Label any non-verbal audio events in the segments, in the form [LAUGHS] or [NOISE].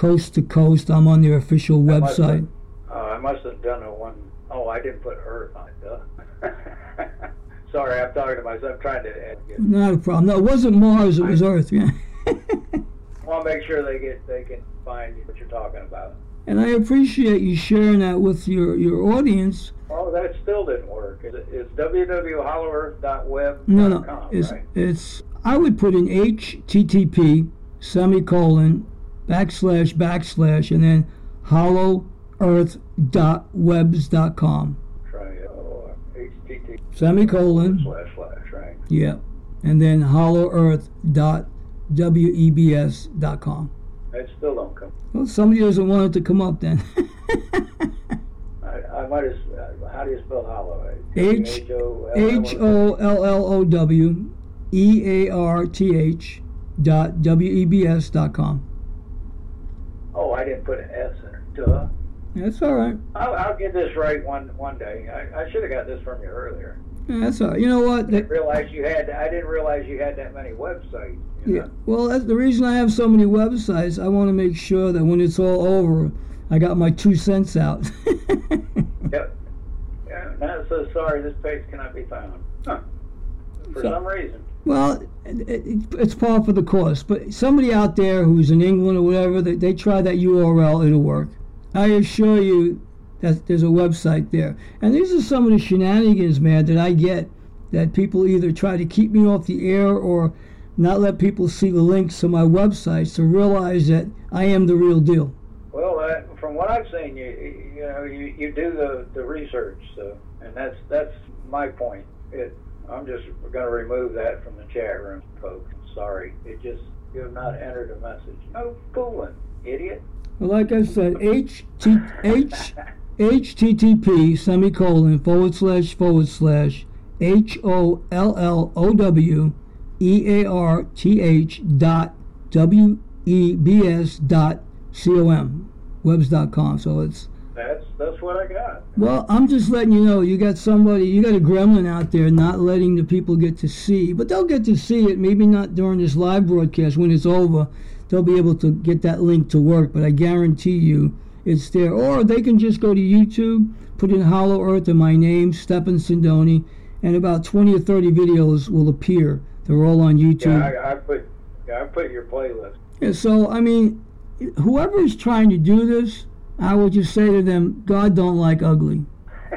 coast to coast. I'm on their official I must website. have- Uh, I must have done a one oh I didn't put Earth on it, duh. [LAUGHS] Sorry, I'm talking to myself. I'm trying to Not a problem. No, it wasn't Mars. It was Earth. Yeah. [LAUGHS] want to make sure they get they can find what you're talking about. and I appreciate you sharing that with your your audience. Oh, that still didn't work. It's, it's www.hollowearth.web.com, No, no. It's right? it's. I would put in HTTP semicolon backslash backslash and then hollowearth.webs.com Try it. Oh, semicolon slash slash, right? yeah and then hollowearth.webs.com. That still don't come. Well, somebody doesn't want it to come up then. [LAUGHS] I, I might have. Uh, how do you spell hollow? H- H-O- H O L L O W E A R T H dot W E B S dot com. Oh, I didn't put an S in it. Duh. That's all right. I'll, I'll get this right one one day. I, I should have got this from you earlier. Yeah, That's all right. You know what? I didn't realize you had. I didn't realize you had that many websites. you yeah. know? Well, that's the reason I have so many websites. I want to make sure that when it's all over, I got my two cents out. [LAUGHS] Yep. Yeah. not so sorry. This page cannot be found. Huh. For So- some reason. Well, it, it, it's par for the course. But somebody out there who's in England or whatever, they, they try that URL, it'll work. I assure you that there's a website there. And these are some of the shenanigans, man, that I get. That people either try to keep me off the air or not let people see the links to my websites to realize that I am the real deal. Well, uh, from what I've seen, you you know you, you do the, the research, so and that's that's my point. It I'm just going to remove that from the chat room, folks. Sorry, it just you have not entered a message. No fooling, idiot. Well, like I said, H T H [LAUGHS] http semicolon forward slash forward slash h o l l o w e a r t h dot w e b s dot c o m webs dot com. So it's That's what I got. well, I'm just letting you know you got somebody, you got a gremlin out there not letting the people get to see, but they'll get to see it. Maybe not during this live broadcast. When it's over, they'll be able to get that link to work. But I guarantee you, it's there. Or they can just go to YouTube, put in Hollow Earth and my name, Stephen Sindoni, and about 20 or 30 videos will appear. They're all on YouTube. Yeah, I, I put yeah, I put your playlist. Yeah, so I mean, whoever is trying to do this, I would just say to them, God don't like ugly. [LAUGHS]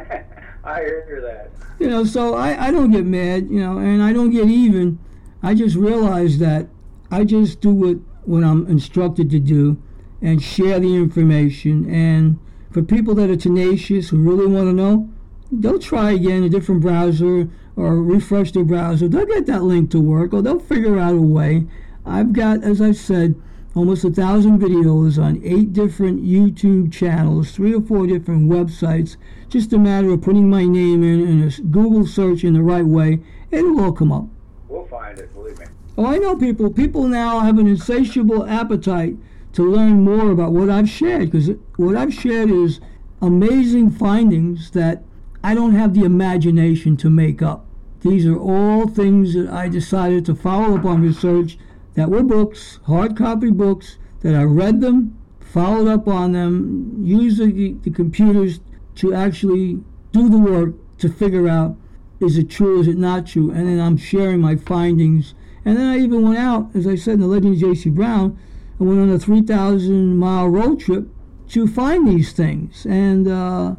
I hear that. You know, so I, I don't get mad, you know, and I don't get even. I just realize that I just do what, what I'm instructed to do and share the information. And for people that are tenacious, who really want to know, they'll try again a different browser or refresh their browser. They'll get that link to work or they'll figure out a way. I've got, as I said, almost a thousand videos on eight different YouTube channels, three or four different websites. Just a matter of putting my name in and a Google search in the right way, and it'll come up. We'll find it. Believe me. Oh, I know people. People now have an insatiable appetite to learn more about what I've shared because what I've shared is amazing findings that I don't have the imagination to make up. These are all things that I decided to follow up on research that were books, hard copy books, that I read them, followed up on them, used the, the computers to actually do the work to figure out is it true, is it not true, and then I'm sharing my findings. And then I even went out, as I said in the Legend of J.C. Brown, I went on a 3,000 mile road trip to find these things. And uh,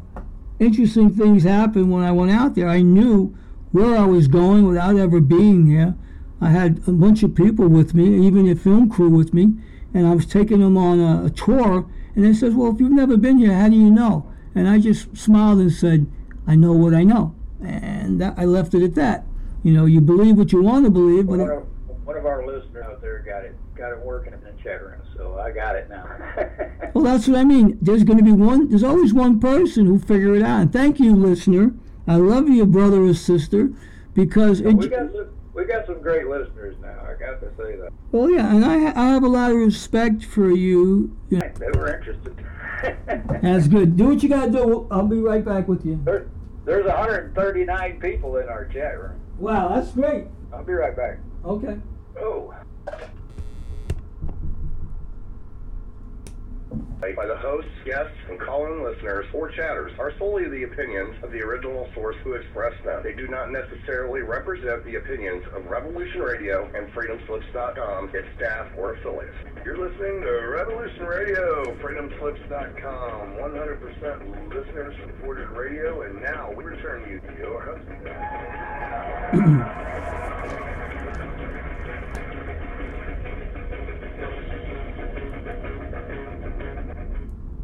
interesting things happened when I went out there. I knew where I was going without ever being there. I had a bunch of people with me, even a film crew with me, and I was taking them on a, a tour. And they says, "Well, if you've never been here, how do you know?" And I just smiled and said, "I know what I know," and that, I left it at that. You know, you believe what you want to believe, but One of, one of our listeners out there got it got it working in the chat room, so I got it now. [LAUGHS] well, that's what I mean. There's going to be one. There's always one person who figure it out. And thank you, listener. I love you, brother or sister, because it, we got some got some great listeners now. I got to say that. Well, yeah, and I, I have a lot of respect for you. you know. They were interested. [LAUGHS] That's good. Do what you got to do. I'll be right back with you. There, there's 139 people in our chat room. Wow, that's great. I'll be right back. Okay. Oh. By the hosts, guests, and call-in listeners or chatters are solely the opinions of the original source who expressed them. They do not necessarily represent the opinions of Revolution Radio and FreedomSlips.com, its staff, or affiliates. You're listening to Revolution Radio, FreedomSlips.com, 100% listener-supported radio, and now we return you to your host. [CLEARS THROAT]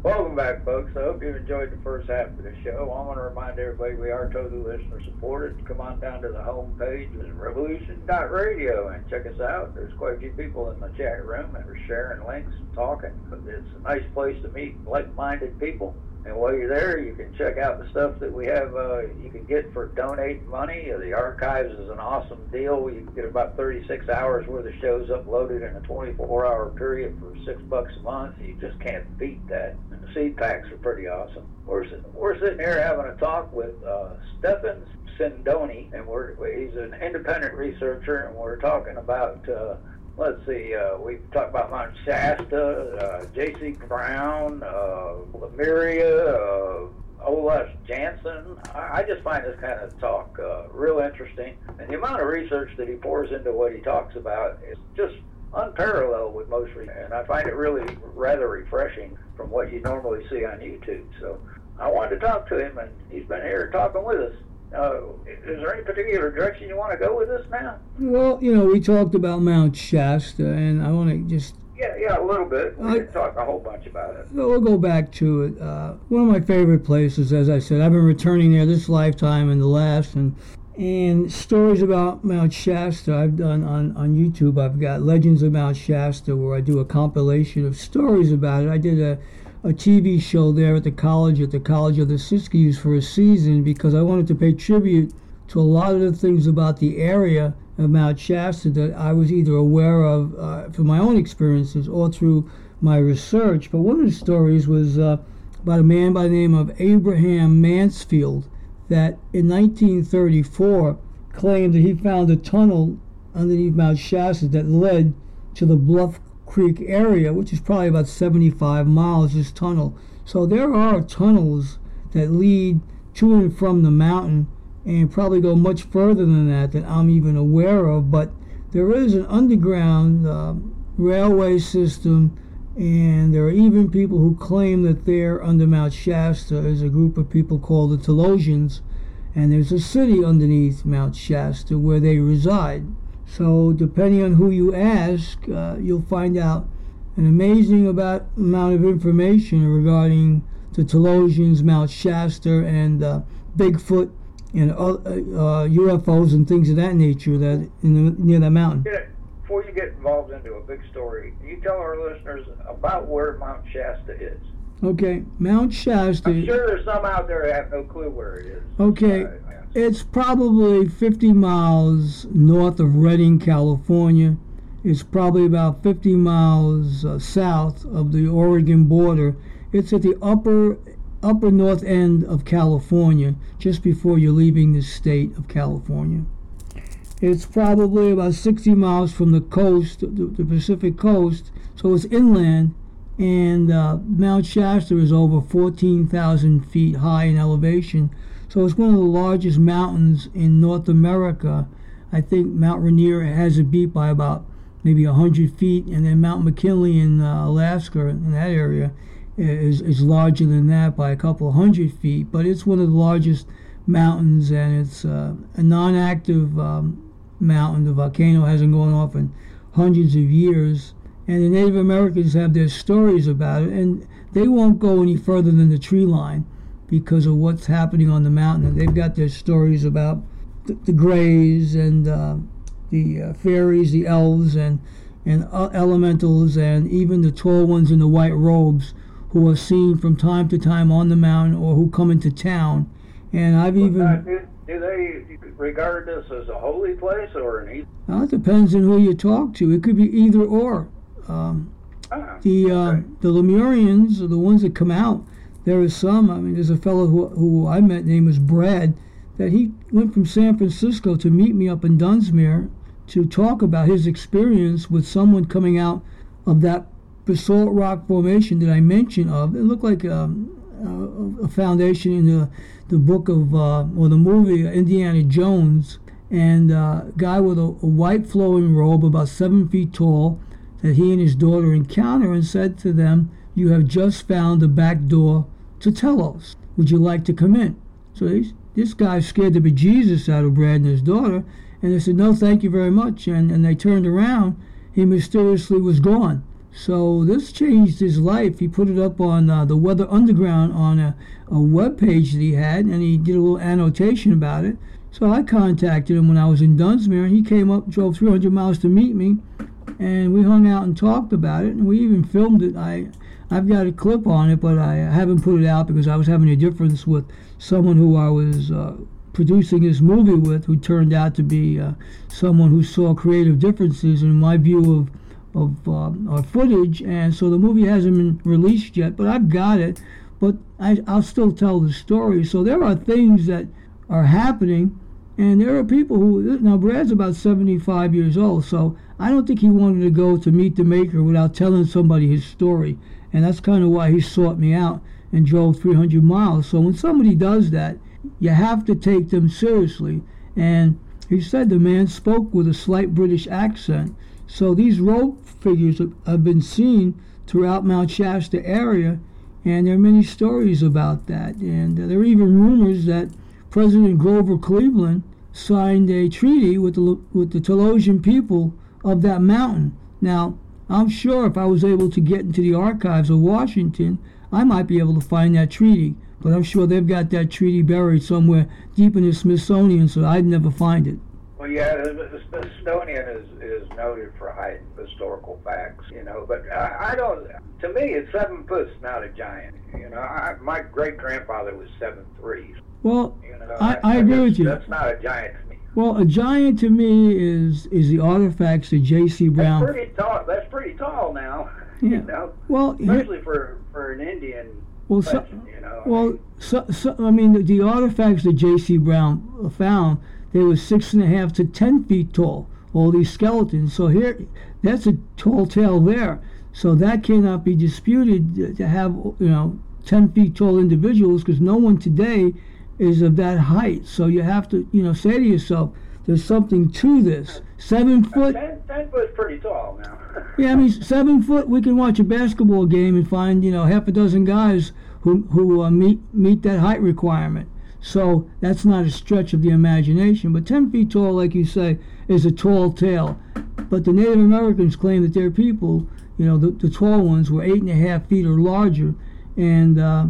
Welcome back, folks. I hope you've enjoyed the first half of the show. I want to remind everybody we are totally listener supported. Come on down to the home page at revolution.radio and check us out. There's quite a few people in the chat room that are sharing links and talking. It's a nice place to meet like-minded people. And while you're there, you can check out the stuff that we have. Uh, you can get for donating money. The archives is an awesome deal. You can get about 36 hours worth of shows uploaded in a 24-hour period for six bucks a month. You just can't beat that. And the seed packs are pretty awesome. We're, we're sitting here having a talk with uh, Stefan Sindoni, and we're he's an independent researcher, and we're talking about. Uh, let's see, uh, we talked about Mount Shasta, uh, J.C. Brown, uh, Lemuria, uh, Olaf Jansen. I, I just find this kind of talk uh, real interesting. And the amount of research that he pours into what he talks about is just unparalleled with most research. And I find it really rather refreshing from what you normally see on YouTube. So I wanted to talk to him, and he's been here talking with us. Uh, is there any particular direction you want to go with this now? Well, you know, we talked about Mount Shasta, and I want to just. Yeah, yeah, a little bit. We talk a whole bunch about it. We'll go back to it. Uh, one of my favorite places, as I said, I've been returning there this lifetime and the last, and and stories about Mount Shasta I've done on, on YouTube. I've got Legends of Mount Shasta where I do a compilation of stories about it. I did a a TV show there at the college, at the College of the Siskiyous for a season because I wanted to pay tribute to a lot of the things about the area of Mount Shasta that I was either aware of uh, from my own experiences or through my research. But one of the stories was uh, about a man by the name of Abraham Mansfield that in 1934 claimed that he found a tunnel underneath Mount Shasta that led to the Bluff Creek area, which is probably about 75 miles, this tunnel. So there are tunnels that lead to and from the mountain and probably go much further than that that I'm even aware of. But there is an underground uh, railway system, and there are even people who claim that there under Mount Shasta is a group of people called the Telosians, and there's a city underneath Mount Shasta where they reside. So depending on who you ask, uh, you'll find out an amazing about amount of information regarding the Telosians, Mount Shasta, and uh, Bigfoot, and uh, UFOs and things of that nature that in the, near that mountain. Before you get involved into a big story, you tell our listeners about where Mount Shasta is. Okay, Mount Shasta. I'm sure there's some out there that have no clue where it is. Okay, it's probably 50 miles north of Redding, California. It's probably about 50 miles uh, south of the Oregon border. It's at the upper upper north end of California, just before you're leaving the state of California. It's probably about 60 miles from the coast, the, the Pacific coast, so it's inland. And uh, Mount Shasta is over 14,000 feet high in elevation. So it's one of the largest mountains in North America. I think Mount Rainier has it beat by about maybe 100 feet, and then Mount McKinley in uh, Alaska, in that area, is, is larger than that by a couple of hundred feet. But it's one of the largest mountains, and it's uh, a non active um, mountain. The volcano hasn't gone off in hundreds of years. And the Native Americans have their stories about it, and they won't go any further than the tree line because of what's happening on the mountain. And they've got their stories about the, the Greys and uh, the uh, fairies, the elves, and and uh, elementals, and even the tall ones in the white robes who are seen from time to time on the mountain or who come into town. And I've well, even. Uh, do, do, they regard this as a holy place or an? Well, it depends on who you talk to. It could be either or. Um, ah, the uh, okay. the Lemurians are the ones that come out there is some. I mean, there's a fellow who, who I met, name was Brad, that he went from San Francisco to meet me up in Dunsmuir to talk about his experience with someone coming out of that basalt rock formation that I mentioned of. It looked like um, a foundation in the the book of uh, or the movie Indiana Jones, and a uh, guy with a, a white flowing robe about seven feet tall that he and his daughter encounter and said to them, "You have just found the back door to tell us, Would you like to come in?" So this guy scared the bejesus out of Brad and his daughter, and they said, "No, thank you very much." And and they turned around. He mysteriously was gone. So this changed his life. He put it up on uh, the Weather Underground on a, a web page that he had, and he did a little annotation about it. So I contacted him when I was in Dunsmuir, and he came up, drove 300 miles to meet me, and we hung out and talked about it, and we even filmed it. I I've got a clip on it, but I haven't put it out because I was having a difference with someone who I was uh, producing this movie with, who turned out to be uh, someone who saw creative differences in my view of of uh, footage, and so the movie hasn't been released yet. But I've got it, but I, I'll still tell the story. So there are things that are happening, and there are people who now Brad's about 75 years old, so I don't think he wanted to go to meet the maker without telling somebody his story, and that's kind of why he sought me out and drove 300 miles. So when somebody does that, you have to take them seriously. And he said the man spoke with a slight British accent. So these rope figures have been seen throughout Mount Shasta area, and there are many stories about that. And there are even rumors that President Grover Cleveland signed a treaty with the with the Telosian people of that mountain. Now, I'm sure if I was able to get into the archives of Washington, I might be able to find that treaty. But I'm sure they've got that treaty buried somewhere deep in the Smithsonian, so I'd never find it. Well, yeah, the, Smithsonian is, is noted for hiding historical facts, you know. But I, I don't. To me, it's seven foot's not a giant. You know, I, my great grandfather was seven three. Well, you know, I, I, I agree with you. That's not a giant. Well, a giant to me is is the artifacts that J.C. Brown. That's pretty tall. That's pretty tall now. [LAUGHS] Yeah. You know? Well, especially for for an Indian. Well, so, you know, well, I mean, so, so, I mean, the, the artifacts that J.C. Brown found they were six and a half to ten feet tall. All these skeletons. So here, that's a tall tale there. So that cannot be disputed to have you know ten feet tall individuals because no one today is of that height. So you have to you know say to yourself, there's something to this. Seven foot. Ten, ten foot pretty tall now. [LAUGHS] yeah, I mean seven foot. We can watch a basketball game and find you know half a dozen guys who who uh, meet meet that height requirement. So that's not a stretch of the imagination. But 10 feet tall, like you say, is a tall tale. But the Native Americans claim that their people, you know, the, the tall ones were eight and a half feet or larger. And uh,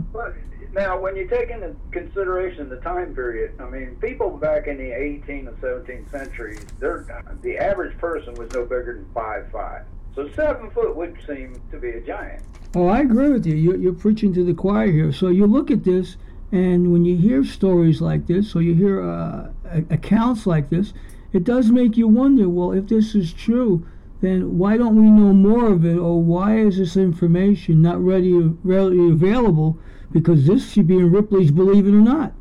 now, when you take into consideration the time period, I mean, people back in the 18th and 17th centuries, the average person was no bigger than five five. So seven foot would seem to be a giant. Oh, I agree with you. You're, you're preaching to the choir here. So you look at this and when you hear stories like this, or you hear uh, accounts like this, it does make you wonder well, if this is true, then why don't we know more of it, or why is this information not readily available? Because this should be in Ripley's Believe It or Not.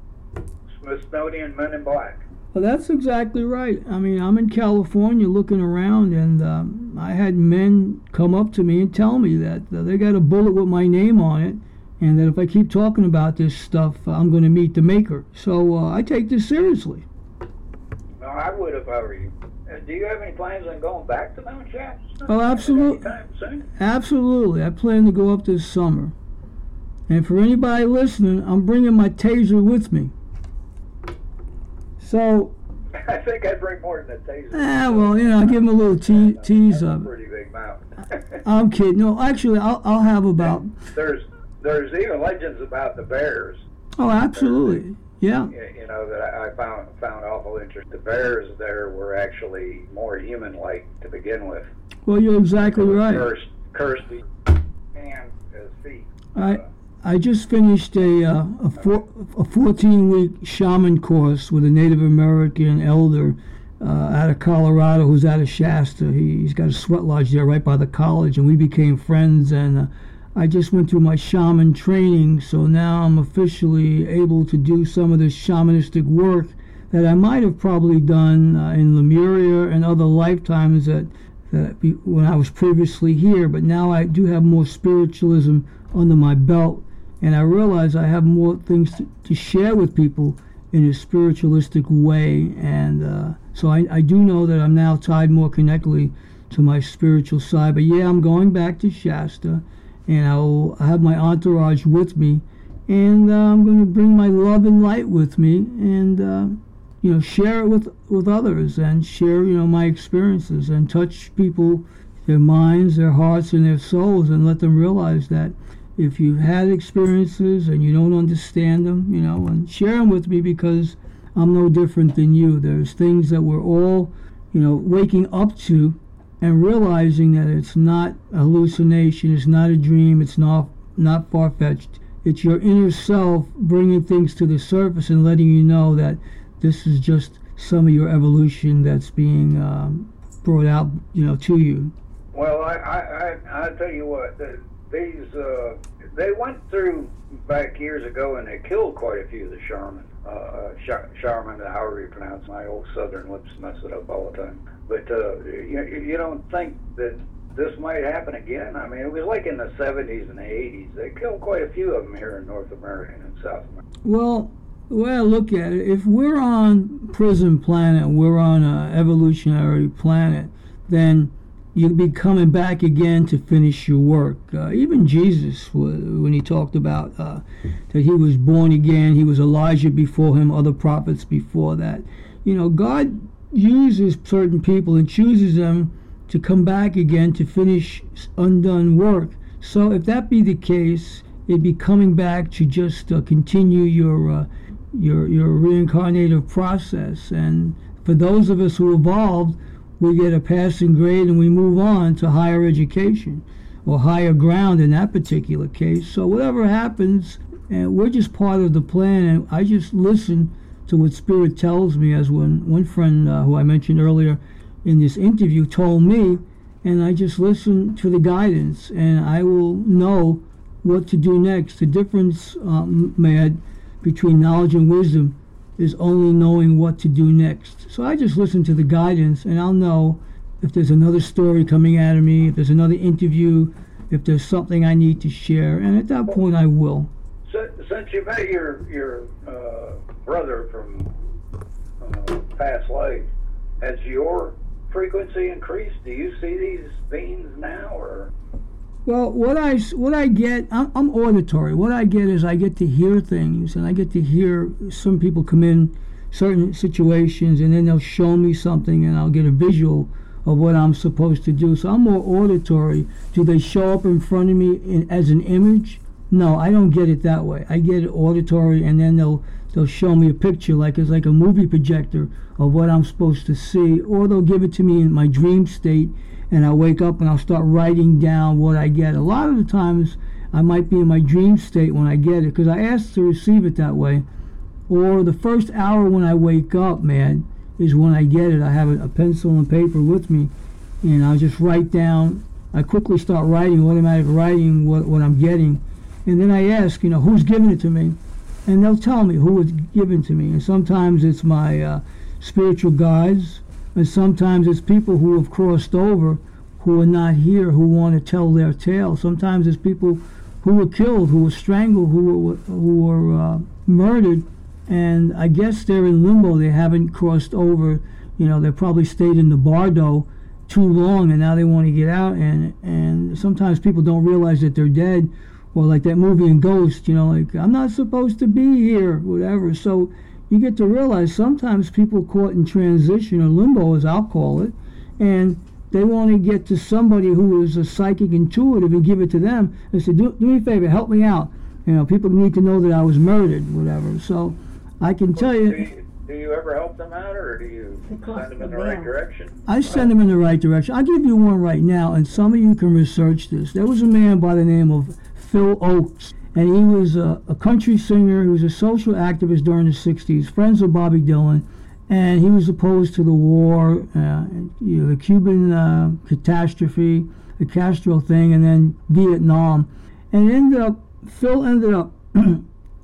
Smithsonian Men in Black. Well, that's exactly right. I mean, I'm in California looking around, and um, I had men come up to me and tell me that uh, they got a bullet with my name on it and that if I keep talking about this stuff, I'm going to meet the maker. So uh, I take this seriously. No, I would if I were you. Uh, do you have any plans on going back to Mount Shasta? Oh, absolutely. Absolutely. I plan to go up this summer. And for anybody listening, I'm bringing my taser with me. So. I think I'd bring more than a taser. Ah, well, you know, I'll give him a little te- tease of it. Pretty big mountain. [LAUGHS] I'm kidding. No, actually, I'll, I'll have about. There's there's even legends about the bears. Oh, absolutely. Yeah. You know that I found found awful interest. The bears there were actually more human-like to begin with. Well, you're exactly right. Cursed, cursed the hands as feet. I I just finished a uh, a, four, a 14 week shaman course with a Native American elder uh, out of Colorado who's out of Shasta. He, has got a sweat lodge there right by the college, and we became friends and. Uh, I just went through my shaman training, so now I'm officially able to do some of this shamanistic work that I might have probably done uh, in Lemuria and other lifetimes that that when I was previously here, but now I do have more spiritualism under my belt, and I realize I have more things to, to share with people in a spiritualistic way, and uh, so I, I do know that I'm now tied more connectedly to my spiritual side. But yeah, I'm going back to Shasta, and I'll I have my entourage with me, and uh, I'm going to bring my love and light with me, and uh, you know share it with with others, and share you know my experiences, and touch people, their minds, their hearts, and their souls, and let them realize that if you've had experiences and you don't understand them, you know, and share them with me because I'm no different than you. There's things that we're all, you know, waking up to and realizing that it's not a hallucination, it's not a dream, it's not not far fetched. It's your inner self bringing things to the surface and letting you know that this is just some of your evolution that's being um, brought out, you know, to you. Well, I I I, I tell you what, these uh, they went through back years ago and they killed quite a few of the Sherman, uh, sh- Sherman, however you pronounce my old Southern lips mess it up all the time. But uh, you, you don't think that this might happen again? I mean, it was like in the 70s and the 80s. They killed quite a few of them here in North America and South America. Well, the way I look at it, if we're on prison planet, we're on an evolutionary planet, then you'll be coming back again to finish your work. Uh, even Jesus, when he talked about uh, that he was born again, he was Elijah before him, other prophets before that. You know, God uses certain people and chooses them to come back again to finish undone work. So if that be the case, it'd be coming back to just uh, continue your uh, your your reincarnative process. And for those of us who evolved, we get a passing grade and we move on to higher education or higher ground in that particular case. So whatever happens, and we're just part of the plan. And I just listen to what Spirit tells me, as one one friend uh, who I mentioned earlier in this interview told me, and I just listen to the guidance, and I will know what to do next. The difference, um, Mad, between knowledge and wisdom is only knowing what to do next. So I just listen to the guidance and I'll know if there's another story coming out of me, if there's another interview, if there's something I need to share, and at that point I will. Since you met your your uh, brother from uh, past life, has your frequency increased? Do you see these beings now, or? Well, what I what I get, I'm, auditory. What I get is I get to hear things, and I get to hear some people come in certain situations, and then they'll show me something, and I'll get a visual of what I'm supposed to do. So I'm more auditory. Do they show up in front of me in, as an image? No, I don't get it that way. I get it auditory, and then they'll they'll show me a picture like it's like a movie projector of what I'm supposed to see, or they'll give it to me in my dream state and I'll wake up and I'll start writing down what I get. A lot of the times I might be in my dream state when I get it because I ask to receive it that way. Or the first hour when I wake up, man, is when I get it. I have a, a pencil and paper with me and I'll just write down. I quickly start writing, automatic writing what, what I'm getting. And then I ask, you know, who's giving it to me? And they'll tell me who it's given to me. And sometimes it's my uh, spiritual guides, and sometimes it's people who have crossed over who are not here who want to tell their tale. Sometimes it's people who were killed, who were strangled, who were, who were uh, murdered, and I guess they're in limbo. They haven't crossed over. You know, they probably stayed in the bardo too long, and now they want to get out. And and sometimes people don't realize that they're dead, or like that movie in Ghost. You know, like I'm not supposed to be here, whatever. So you get to realize sometimes people caught in transition or limbo, as I'll call it, and they want to get to somebody who is a psychic intuitive and give it to them and say, do, do me a favor, help me out. You know, people need to know that I was murdered, whatever. So I can tell you. Do you, do you ever help them out, or do you send them in the right direction? I send them in the right direction. I'll give you one right now, and some of you can research this. There was a man by the name of Phil Ochs and he was a, a, country singer. He was a social activist during the 60s, friends with Bobby Dylan, and he was opposed to the war, uh, you know, the Cuban uh, catastrophe, the Castro thing, and then Vietnam. And ended up, Phil ended up, [CLEARS THROAT]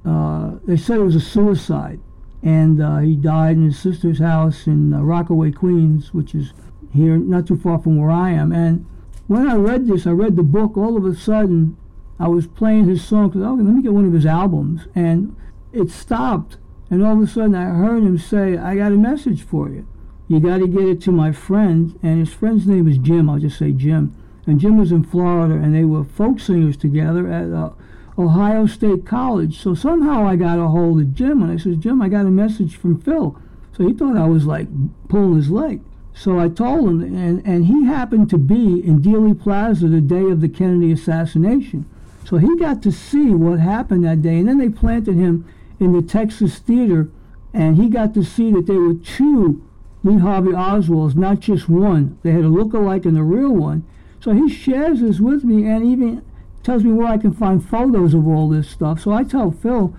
uh, they said it was a suicide. And uh, he died in his sister's house in uh, Rockaway, Queens, which is here, not too far from where I am. And when I read this, I read the book. All of a sudden, I was playing his song. Cause, oh, let me get one of his albums, and it stopped. And all of a sudden, I heard him say, "I got a message for you. You got to get it to my friend." And his friend's name is Jim. I'll just say Jim. And Jim was in Florida, and they were folk singers together at uh, Ohio State College. So somehow I got a hold of Jim, and I said, "Jim, I got a message from Phil." So he thought I was like pulling his leg. So I told him, and, and he happened to be in Dealey Plaza the day of the Kennedy assassination. So he got to see what happened that day. And then they planted him in the Texas Theater, and he got to see that there were two Lee Harvey Oswalds, not just one. They had a look-alike and a real one. So he shares this with me and even tells me where I can find photos of all this stuff. So I tell Phil,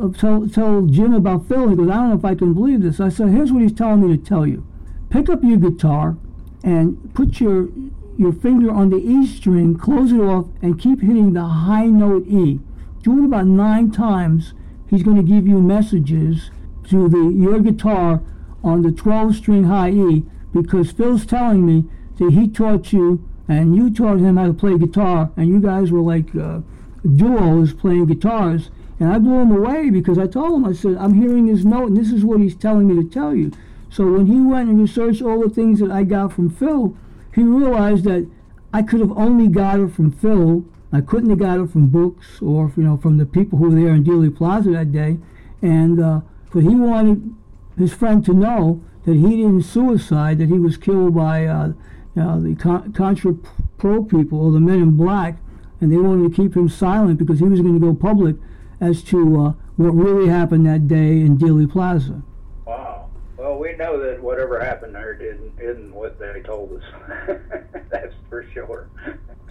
uh, tell, tell Jim about Phil. He goes, I don't know if I can believe this. I said, here's what he's telling me to tell you pick up your guitar and put your your finger on the E string, close it off, and keep hitting the high note E. Do it about nine times. He's going to give you messages to the your guitar on the 12 string high E because Phil's telling me that he taught you and you taught him how to play guitar and you guys were like uh, duos playing guitars and I blew him away because I told him I said I'm hearing his note and this is what he's telling me to tell you. So when he went and researched all the things that I got from Phil, he realized that I could have only got it from Phil. I couldn't have got it from books or you know from the people who were there in Dealey Plaza that day. And uh, but he wanted his friend to know that he didn't suicide, that he was killed by uh, you know, the Contra Pro people or the Men in Black, and they wanted to keep him silent because he was going to go public as to uh, what really happened that day in Dealey Plaza. Well, we know that whatever happened there didn't isn't what they told us. [LAUGHS] that's for sure.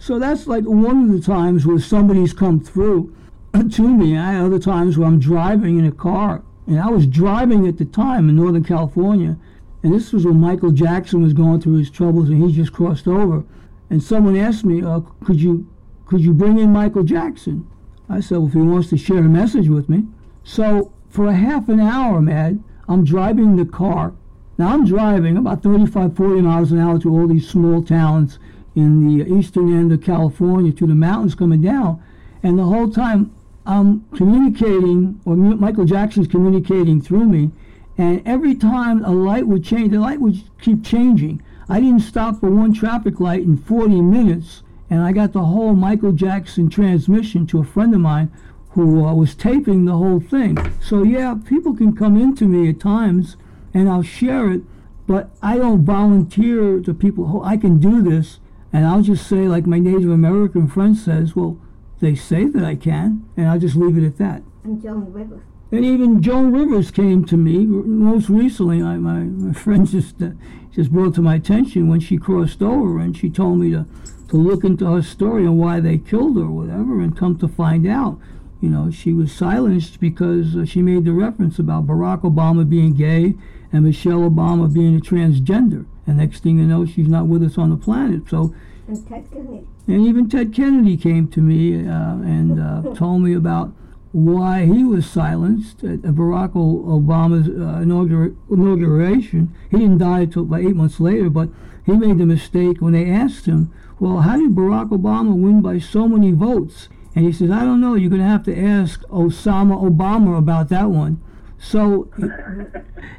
So that's like one of the times where somebody's come through to me. I other times where I'm driving in a car, and I was driving at the time in Northern California, and this was when Michael Jackson was going through his troubles, and he just crossed over. And someone asked me, uh, "Could you could you bring in Michael Jackson?" I said, "Well, if he wants to share a message with me." So for a half an hour, Mad, I'm driving the car. Now I'm driving about 35, 40 miles an hour to all these small towns in the eastern end of California to the mountains coming down. And the whole time I'm communicating, or Michael Jackson's communicating through me. And every time a light would change, the light would keep changing. I didn't stop for one traffic light in 40 minutes. And I got the whole Michael Jackson transmission to a friend of mine who uh, was taping the whole thing. So yeah, people can come into me at times and I'll share it, but I don't volunteer to people, oh, I can do this. And I'll just say, like my Native American friend says, well, they say that I can, and I'll just leave it at that. And Joan Rivers. And even Joan Rivers came to me most recently. I, my, my friend [LAUGHS] just uh, just brought to my attention when she crossed over, and she told me to, to look into her story and why they killed her, or whatever. And come to find out, you know, she was silenced because uh, she made the reference about Barack Obama being gay and Michelle Obama being a transgender. And next thing you know, she's not with us on the planet. So, and Ted Kennedy. And even Ted Kennedy came to me uh, and uh, [LAUGHS] told me about why he was silenced at Barack Obama's uh, inaugura- inauguration. He didn't die until about eight months later, but he made the mistake when they asked him, well, how did Barack Obama win by so many votes? And he says, I don't know, you're going to have to ask Osama Obama about that one. So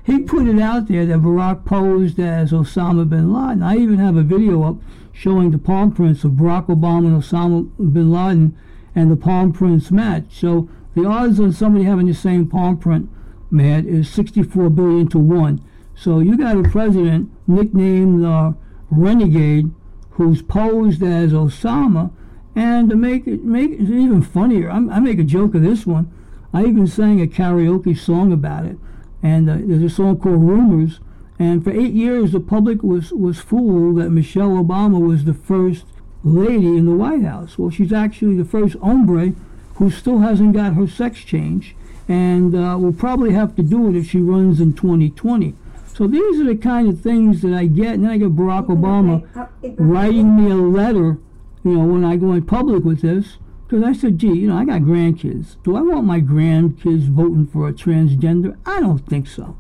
he put it out there that Barack posed as Osama bin Laden. I even have a video up showing the palm prints of Barack Obama and Osama bin Laden and the palm prints match. So the odds on somebody having the same palm print, Mad, is 64 billion to 1. So you got a president nicknamed the Renegade who's posed as Osama and to make it make it even funnier, I'm, i make a joke of this one. I even sang a karaoke song about it. And uh, there's a song called Rumors. And for eight years, the public was, was fooled that Michelle Obama was the first lady in the White House. Well, she's actually the first hombre who still hasn't got her sex change and uh, will probably have to do it if she runs in 2020. So these are the kind of things that I get. And then I get Barack Obama writing me a letter you know, when I go in public with this, because I said, gee, you know, I got grandkids. Do I want my grandkids voting for a transgender? I don't think so.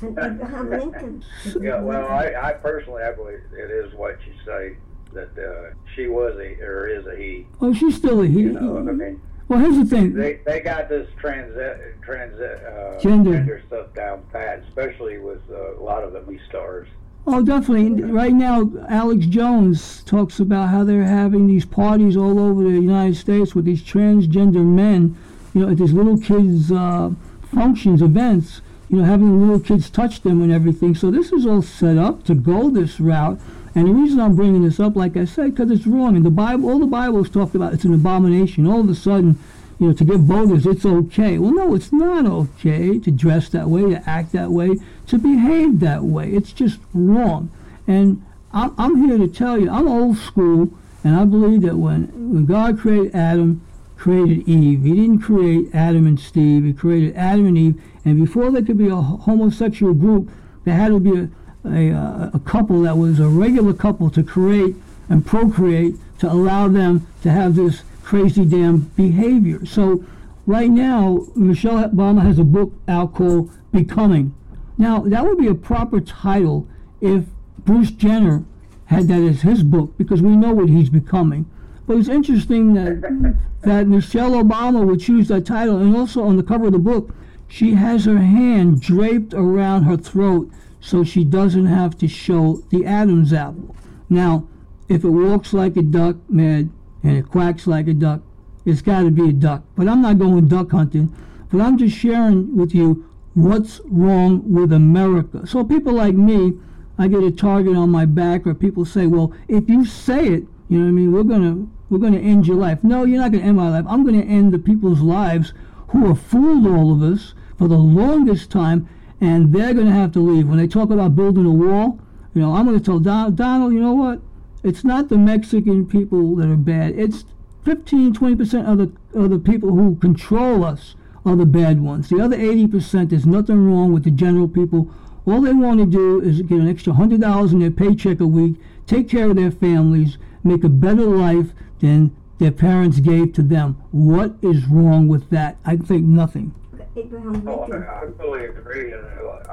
And Abraham Lincoln. Yeah, well, I, I personally, I believe it is what you say that uh, she was a or is a he. Oh, she's still a he. You know, what I mean, Well, here's the thing. they they got this trans trans uh, Gender. stuff down pat, especially with uh, a lot of the movie stars. Oh, definitely. Right now, Alex Jones talks about how they're having these parties all over the United States with these transgender men, you know, at these little kids' uh, functions, events, you know, having little kids touch them and everything. So this is all set up to go this route. And the reason I'm bringing this up, like I said, because it's wrong. And the Bible, all the Bible is talked about, it's an abomination. All of a sudden, you know, to give bogus, it's okay. Well, no, it's not okay to dress that way, to act that way, to behave that way. It's just wrong. And I'm, I'm here to tell you, I'm old school, and I believe that when, when God created Adam, created Eve, he didn't create Adam and Steve, he created Adam and Eve, and before there could be a homosexual group, there had to be a, a, a couple that was a regular couple to create and procreate to allow them to have this crazy damn behavior. So right now, Michelle Obama has a book out called Becoming. Now, that would be a proper title if Bruce Jenner had that as his book because we know what he's becoming. But it's interesting that that Michelle Obama would choose that title, and also on the cover of the book, she has her hand draped around her throat so she doesn't have to show the Adam's apple. Now, if it walks like a duck, Mad, and it quacks like a duck, it's got to be a duck. But I'm not going duck hunting, but I'm just sharing with you what's wrong with America. So people like me, I get a target on my back, or people say, well, if you say it, you know what I mean, we're gonna we're gonna end your life. No, you're not gonna end my life. I'm gonna end the people's lives who have fooled all of us for the longest time, and they're gonna have to leave. When they talk about building a wall, you know, I'm gonna tell Don, Donald, you know what? It's not the Mexican people that are bad. It's 15, 20% of the, of the people who control us are the bad ones. The other 80%, there's nothing wrong with the general people. All they want to do is get an extra $100 in their paycheck a week, take care of their families, make a better life than their parents gave to them. What is wrong with that? I think nothing. Abraham Oh, I, I fully agree, and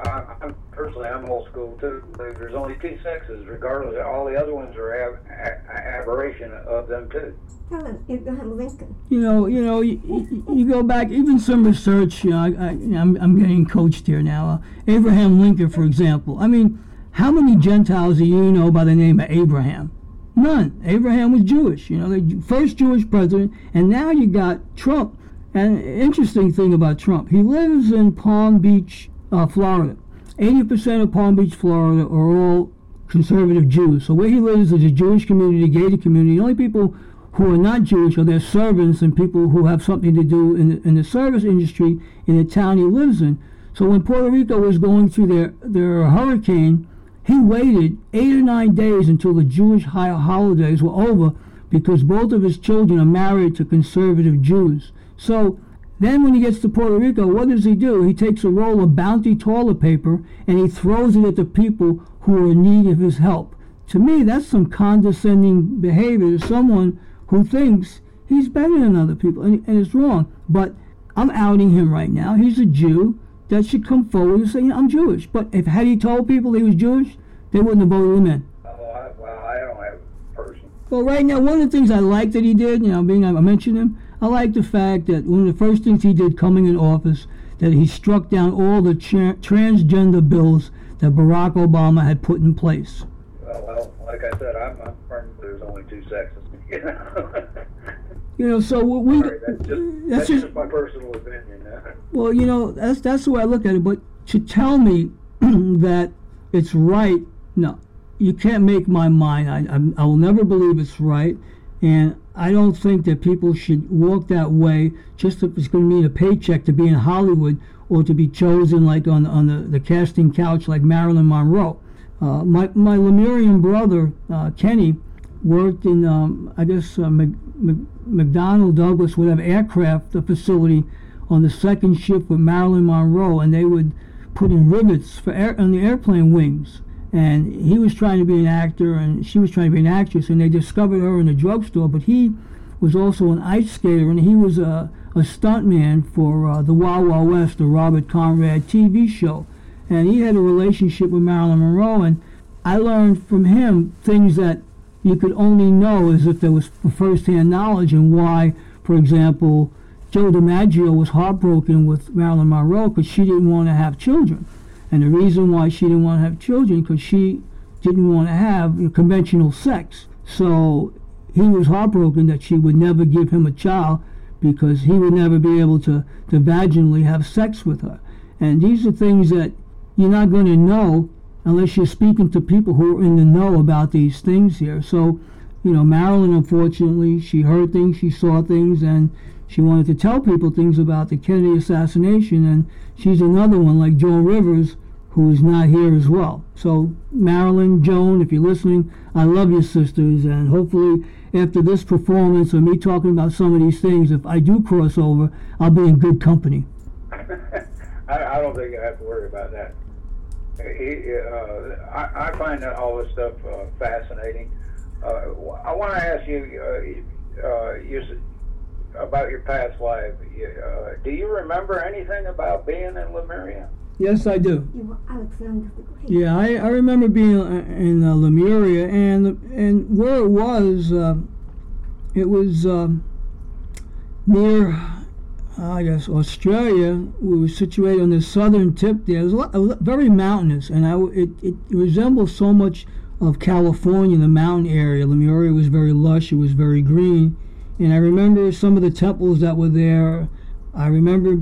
I, I'm personally I'm old school too. There's only two sexes, regardless. All the other ones are ab- a- aberration of them too. Tell him, Abraham Lincoln. You know, you know, you, you, you go back, even some research, you know, I, I, I'm, I'm getting coached here now. Uh, Abraham Lincoln, for example. I mean, how many Gentiles do you know by the name of Abraham? None. Abraham was Jewish, you know, the first Jewish president, and now you got Trump. And interesting thing about Trump, he lives in Palm Beach, uh, Florida. 80% of Palm Beach, Florida are all conservative Jews. So where he lives is a Jewish community, a gated community. The only people who are not Jewish are their servants and people who have something to do in the, in the service industry in the town he lives in. So when Puerto Rico was going through their, their hurricane, he waited eight or nine days until the Jewish holidays were over because both of his children are married to conservative Jews. So then when he gets to Puerto Rico, what does he do? He takes a roll of bounty toilet paper and he throws it at the people who are in need of his help. To me, that's some condescending behavior to someone who thinks he's better than other people, and, and it's wrong. But I'm outing him right now. He's a Jew that should come forward and say, you know, I'm Jewish. But if had he told people he was Jewish, they wouldn't have voted him in. Oh, I, well, I don't have a person. Well, right now, one of the things I like that he did, you know, being I mentioned him, I like the fact that one of the first things he did coming in office, that he struck down all the tra- transgender bills that Barack Obama had put in place. Well, well, like I said, I'm, I'm firm there's only two sexes. [LAUGHS] You know. You know, so we Sorry, that's just that's that's just just my personal opinion. well, you know, that's that's the way I look at it. But to tell me [CLEARS THROAT] that it's right, no, you can't make my mind. I I'm, I will never believe it's right, and I don't think that people should walk that way just if it's going to mean a paycheck to be in Hollywood or to be chosen like on on the, the casting couch like Marilyn Monroe. Uh, my my Lemurian brother uh, Kenny worked in um, I guess uh, Mc, Mc, McDonnell Douglas whatever aircraft facility on the second ship with Marilyn Monroe, and they would put in rivets for air, on the airplane wings. And he was trying to be an actor, and she was trying to be an actress, and they discovered her in a drugstore. But he was also an ice skater, and he was a, a stuntman for uh, the Wild Wild West, the Robert Conrad TV show. and he had a relationship with Marilyn Monroe, and I learned from him things that you could only know as if there was first-hand knowledge, and why, for example, Joe DiMaggio was heartbroken with Marilyn Monroe because she didn't want to have children, and the reason why she didn't want to have children because she didn't want to have you know, conventional sex. So he was heartbroken that she would never give him a child because he would never be able to, to vaginally have sex with her. And these are things that you're not going to know unless you're speaking to people who are in the know about these things here. So, you know, Marilyn, unfortunately, she heard things, she saw things, and she wanted to tell people things about the Kennedy assassination. And she's another one, like Joan Rivers, who is not here as well. So, Marilyn, Joan, if you're listening, I love you, sisters, and hopefully after this performance or me talking about some of these things, if I do cross over, I'll be in good company. [LAUGHS] I, I don't think I have to worry about that. He, uh, I, I find that all this stuff uh, fascinating. Uh, I want to ask you, uh, uh, you about your past life. Uh, do you remember anything about being in Lemuria? Yes, I do. You were Alexander the Great. Yeah, I, I remember being uh, in uh, Lemuria, and and where it was, uh, it was um, near, I guess, Australia. We were situated on the southern tip there. It was a lot, a very mountainous, and I, it, it resembled so much of California, the mountain area. Lemuria was very lush. It was very green, and I remember some of the temples that were there. I remember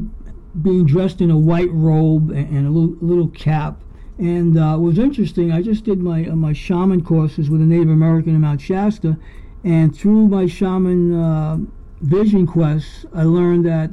being dressed in a white robe and, a little, little cap. And uh, it was interesting. I just did my uh, my shaman courses with a Native American in Mount Shasta, and through my shaman uh, vision quests, I learned that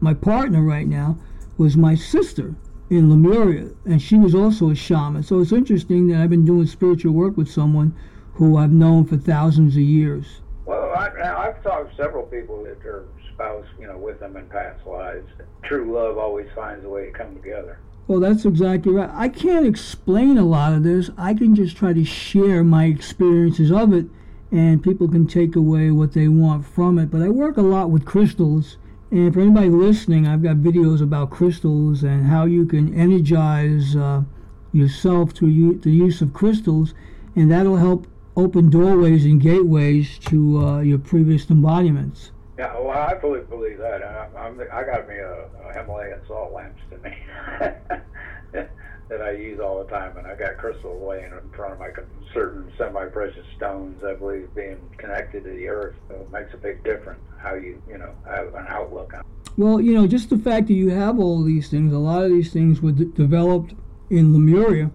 my partner right now was my sister in Lemuria, and she was also a shaman. So it's interesting that I've been doing spiritual work with someone who I've known for thousands of years. Well, I, I've talked to several people that their spouse, you know, with them in past lives. True love always finds a way to come together. Well, that's exactly right. I can't explain a lot of this. I can just try to share my experiences of it, and people can take away what they want from it. But I work a lot with crystals, and for anybody listening, I've got videos about crystals and how you can energize uh, yourself through the use of crystals, and that'll help open doorways and gateways to uh, your previous embodiments. Yeah, well, I fully believe that. I, I'm, I got me a, a Himalayan salt lamps to me [LAUGHS] that I use all the time, and I got crystals laying in front of my certain semi-precious stones. I believe being connected to the earth makes a big difference. How you, you know, have an outlook on. Well, you know, just the fact that you have all these things, a lot of these things were d- developed in Lemuria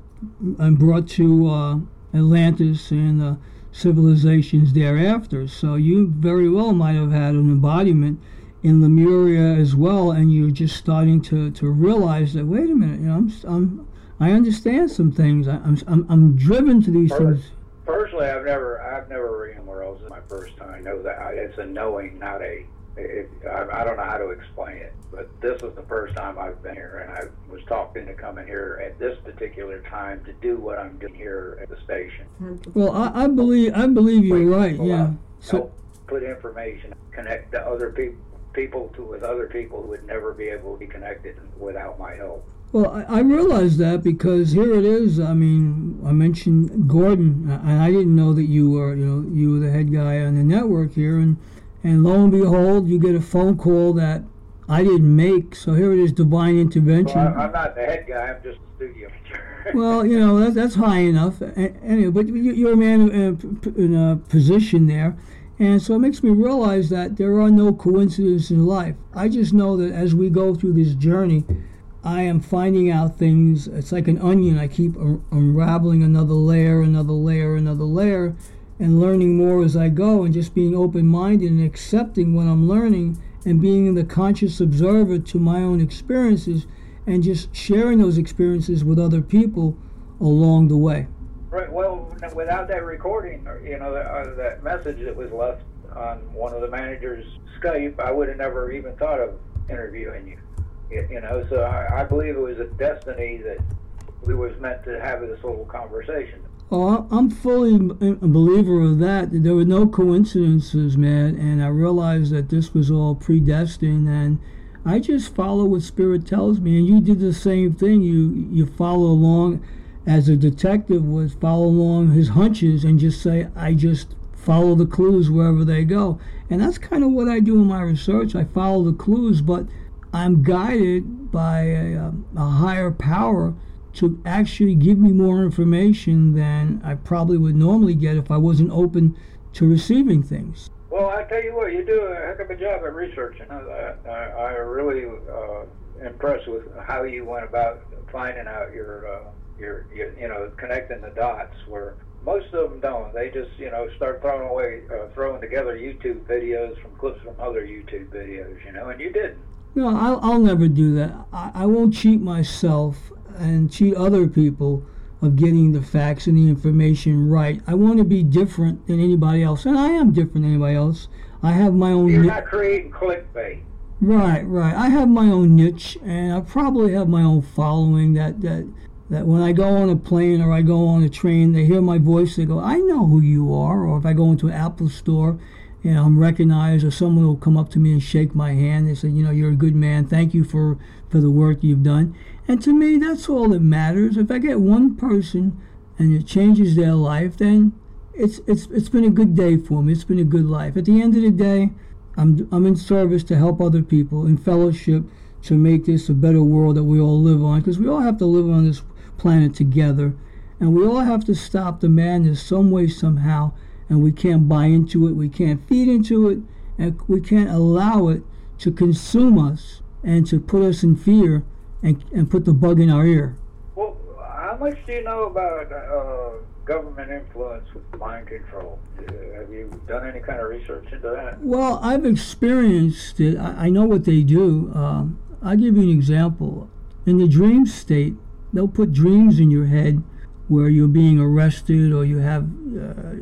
and brought to uh, Atlantis and uh, civilizations thereafter. So you very well might have had an embodiment in Lemuria as well, and you're just starting to, to realize that wait a minute, you know, I'm, I'm I understand some things. I, I'm, I'm I'm driven to these things. Personally, I've never, I've never been where else. It's my first time. I know that I- it's a knowing, not a. It, I, I don't know how to explain it, but this is the first time I've been here, and I was talked into coming here at this particular time to do what I'm doing here at the station. Well, I, I believe I believe you're right. Yeah. out, So help put information, connect the other people, people to with other people who would never be able to be connected without my help. Well, I, I realize that because here it is. I mean, I mentioned Gordon, and I didn't know that you were, you know, you were the head guy on the network here, and and lo and behold, you get a phone call that I didn't make. So here it is, divine intervention. Well, I, I'm not the head guy. I'm just the studio manager. [LAUGHS] Well, you know that's that's high enough. Anyway, but you- you're a man uh, p- in a position there, and so it makes me realize that there are no coincidences in life. I just know that as we go through this journey, I am finding out things. It's like an onion. I keep unraveling another layer, another layer, another layer, and learning more as I go, and just being open-minded and accepting what I'm learning, and being the conscious observer to my own experiences and just sharing those experiences with other people along the way. Right. Well, without that recording, or, you know, that, uh, that message that was left on one of the managers' Skype, I would have never even thought of interviewing you. You, you know, so I, I believe it was a destiny that we was meant to have this little conversation. Oh, I'm fully a believer of that. There were no coincidences, man, and I realized that this was all predestined. And I just follow what Spirit tells me, and you did the same thing. You you follow along, as a detective would follow along his hunches and just say, I just follow the clues wherever they go. And that's kind of what I do in my research. I follow the clues, but I'm guided by a, a higher power to actually give me more information than I probably would normally get if I wasn't open to receiving things. Well, I tell you what, you do a heck of a job at researching that. I, I really uh, impressed with how you went about finding out your, uh, your, your, you know, connecting the dots where most of them don't. They just, you know, start throwing away, uh, throwing together YouTube videos from clips from other YouTube videos, you know, and you didn't. No, I'll, I'll never do that. I, I won't cheat myself and cheat other people of getting the facts and the information right. I want to be different than anybody else, and I am different than anybody else. I have my own. You're not creating clickbait. Right, right. I have my own niche, and I probably have my own following. That that that when I go on a plane or I go on a train, they hear my voice. They go, "I know who you are." Or if I go into an Apple store, you know, I'm recognized, or someone will come up to me and shake my hand. They say, "You know, you're a good man. Thank you for for the work you've done." And to me, that's all that matters. If I get one person and it changes their life, then it's it's it's been a good day for me. It's been a good life. At the end of the day, I'm I'm in service to help other people in fellowship to make this a better world that we all live on because we all have to live on this planet together and we all have to stop the madness some way somehow and we can't buy into it we can't feed into it and we can't allow it to consume us and to put us in fear and, and put the bug in our ear Well, how much do you know about uh, government influence with mind control? Have you done any kind of research into that? Well, I've experienced it. I, I know what they do. Um, I'll give you an example. In the dream state, they'll put dreams in your head where you're being arrested or you have uh,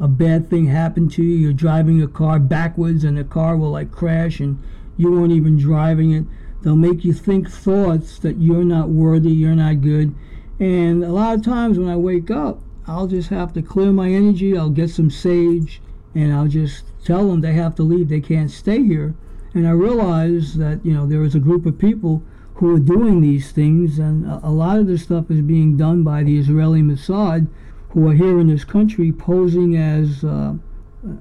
a bad thing happen to you. You're driving a car backwards and the car will like crash and you weren't even driving it. They'll make you think thoughts that you're not worthy, you're not good. And a lot of times when I wake up, I'll just have to clear my energy. I'll get some sage and I'll just tell them they have to leave. They can't stay here. And I realize that, you know, there is a group of people who are doing these things, and a lot of this stuff is being done by the Israeli Mossad, who are here in this country posing as uh,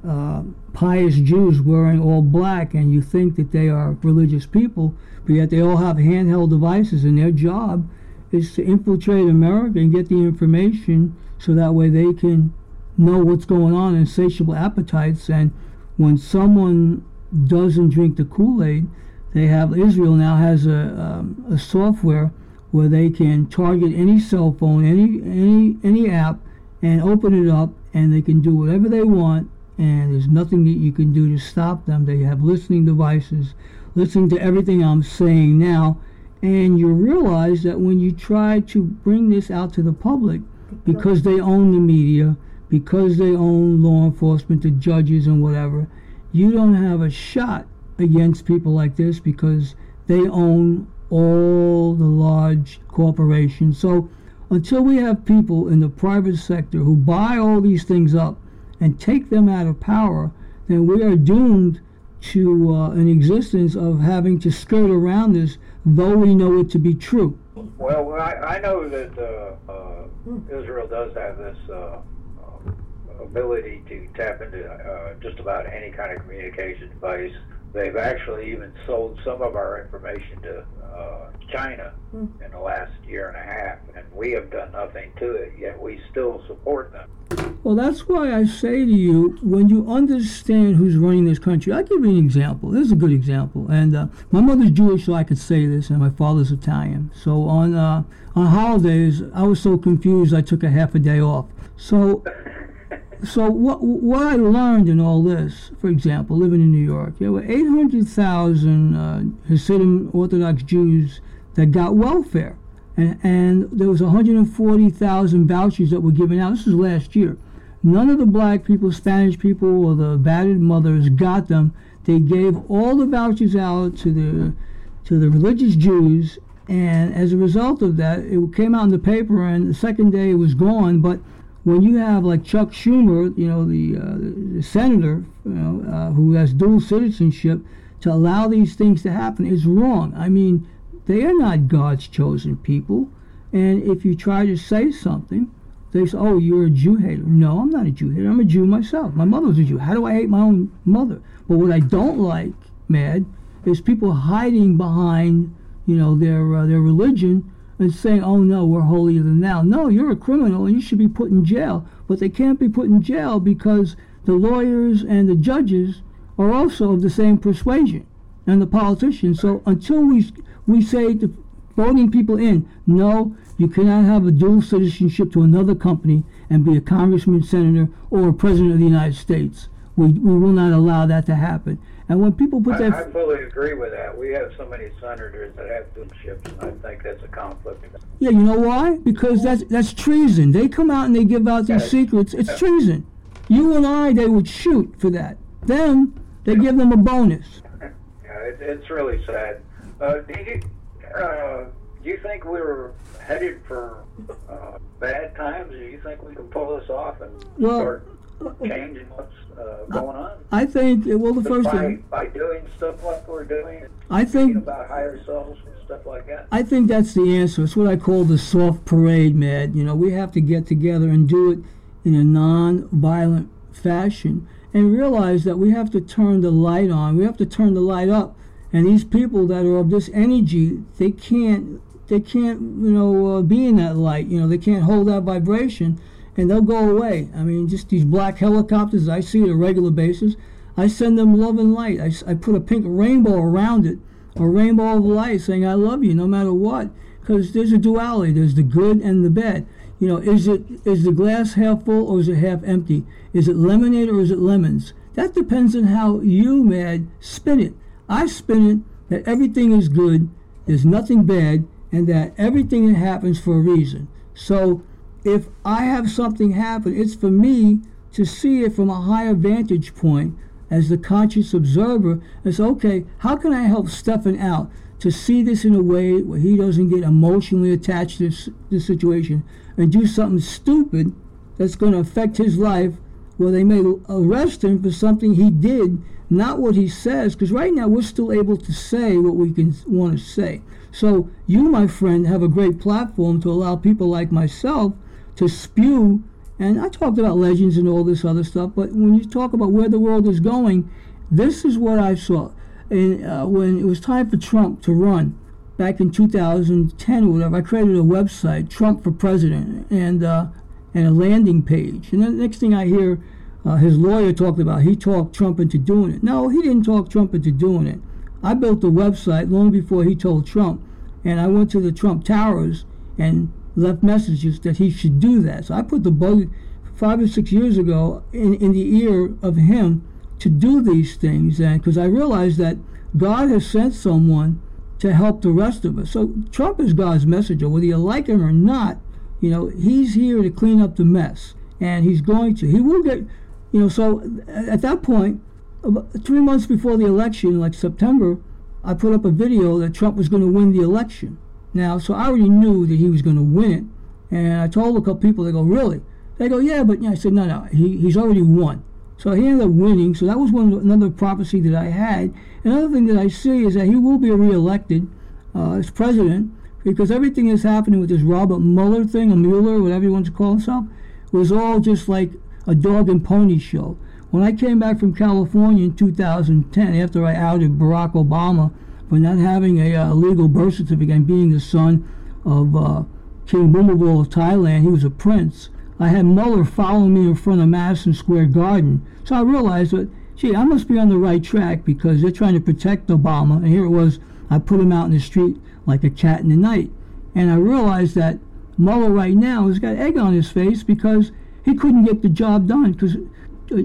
uh, pious Jews wearing all black, and you think that they are religious people, but yet they all have handheld devices, and their job is to infiltrate America and get the information so that way they can know what's going on, insatiable appetites, and when someone doesn't drink the Kool-Aid, they have Israel now has a, um, a software where they can target any cell phone, any any any app, and open it up, and they can do whatever they want, and there's nothing that you can do to stop them. They have listening devices, listening to everything I'm saying now, and you realize that when you try to bring this out to the public, because they own the media, because they own law enforcement, the judges, and whatever, you don't have a shot against people like this because they own all the large corporations. So until we have people in the private sector who buy all these things up and take them out of power, then we are doomed to uh, an existence of having to skirt around this, though we know it to be true. Well, I, I know that uh, uh, Israel does have this uh, uh, ability to tap into uh, just about any kind of communication device. They've actually even sold some of our information to uh, China in the last year and a half, and we have done nothing to it, yet we still support them. Well, that's why I say to you, when you understand who's running this country, I'll give you an example. This is a good example. And uh, my mother's Jewish, so I could say this, and my father's Italian. So on uh, on holidays, I was so confused, I took a half a day off. So, so what what I learned in all this, for example, living in New York, there were 800,000 uh, Hasidim Orthodox Jews that got welfare. And, and there was 140,000 vouchers that were given out. This was last year. None of the black people, Spanish people, or the battered mothers got them. They gave all the vouchers out to the to the religious Jews, and as a result of that, it came out in the paper. And the second day, it was gone. But when you have like Chuck Schumer, you know, the, uh, the senator, you know, uh, who has dual citizenship, to allow these things to happen is wrong. I mean, they are not God's chosen people. And if you try to say something, they say, oh, you're a Jew hater. No, I'm not a Jew hater. I'm a Jew myself. My mother was a Jew. How do I hate my own mother? But what I don't like, Mad, is people hiding behind, you know, their uh, their religion and saying, oh no, we're holier than thou. No, you're a criminal and you should be put in jail. But they can't be put in jail because the lawyers and the judges are also of the same persuasion and the politicians. So until we we say to voting people in, no, you cannot have a dual citizenship to another company and be a congressman, senator, or a president of the United States. We, we will not allow that to happen. And when people put I, that, I fully agree with that. We have so many senators that have ships, and I think that's a conflict. yeah, you know why? Because that's that's treason. They come out and they give out these Yeah. secrets. It's treason. You and I, they would shoot for that. Them, they give them a bonus. [LAUGHS] Yeah, it, it's really sad. Uh, do you uh, do you think we're headed for uh, bad times? Do you think we can pull this off and Well- start changing what's uh, going on? I think. Well, the first by, thing, by doing stuff like we're doing, I think. about higher selves and stuff like that. I think that's the answer. It's what I call the soft parade, Mad. You know, we have to get together and do it in a non-violent fashion and realize that we have to turn the light on. We have to turn the light up. And these people that are of this energy, they can't, they can't, you know, uh, be in that light. You know, they can't hold that vibration, and they'll go away. I mean, just these black helicopters I see on a regular basis. I send them love and light. I, I put a pink rainbow around it, a rainbow of light, saying I love you no matter what. Because there's a duality. There's the good and the bad. You know, is it is the glass half full or is it half empty? Is it lemonade or is it lemons? That depends on how you, Mad, spin it. I spin it that everything is good, there's nothing bad, and that everything that happens for a reason. So if I have something happen, it's for me to see it from a higher vantage point as the conscious observer and say, okay, how can I help Stefan out to see this in a way where he doesn't get emotionally attached to this, this situation and do something stupid that's going to affect his life where they may arrest him for something he did, not what he says, because right now we're still able to say what we can want to say. So you, my friend, have a great platform to allow people like myself to spew. And I talked about legends and all this other stuff, but when you talk about where the world is going, this is what I saw. And uh, when it was time for Trump to run back in 2010 or whatever, I created a website, Trump for President, and uh, and a landing page. And then the next thing I hear, uh, his lawyer talked about, he talked Trump into doing it. No, he didn't talk Trump into doing it. I built the website long before he told Trump, and I went to the Trump Towers and left messages that he should do that. So I put the bug five or six years ago in, in the ear of him to do these things, and because I realized that God has sent someone to help the rest of us. So Trump is God's messenger, whether you like him or not. You know, he's here to clean up the mess, and he's going to. He will get, you know. So at that point, three months before the election, like September, I put up a video that Trump was going to win the election. Now, so I already knew that he was going to win it, and I told a couple people, they go, really? They go, yeah, but yeah. I said, no, no, he, he's already won. So he ended up winning. So that was one another prophecy that I had. Another thing that I see is that he will be reelected uh, as president because everything that's happening with this Robert Mueller thing, or Mueller, whatever he wants to call himself, was all just like a dog and pony show. When I came back from California in 2010, after I outed Barack Obama for not having a uh, legal birth certificate and being the son of uh, King Bhumibol of Thailand, he was a prince. I had Mueller following me in front of Madison Square Garden. So I realized that, gee, I must be on the right track because they're trying to protect Obama. And here it was, I put him out in the street like a cat in the night. And I realized that Mueller right now has got egg on his face because he couldn't get the job done because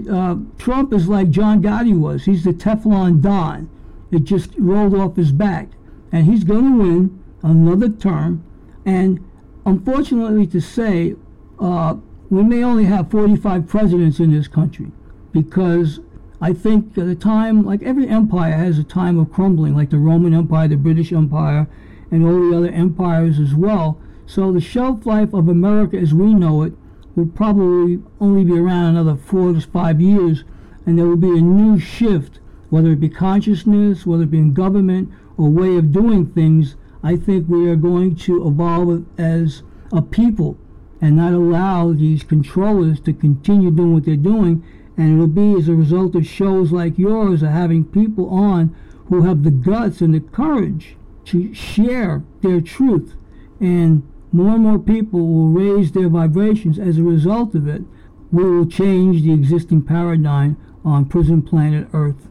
uh, Trump is like John Gotti was. He's the Teflon Don. It just rolled off his back. And he's going to win another term. And unfortunately to say, uh, we may only have 45 presidents in this country because I think at the time, like every empire has a time of crumbling, like the Roman Empire, the British Empire, and all the other empires as well. So the shelf life of America as we know it will probably only be around another four to five years, and there will be a new shift whether it be consciousness, whether it be in government or way of doing things, I think we are going to evolve as a people and not allow these controllers to continue doing what they're doing. And it'll be as a result of shows like yours of having people on who have the guts and the courage to share their truth. And more and more people will raise their vibrations as a result of it. We will change the existing paradigm on prison planet Earth.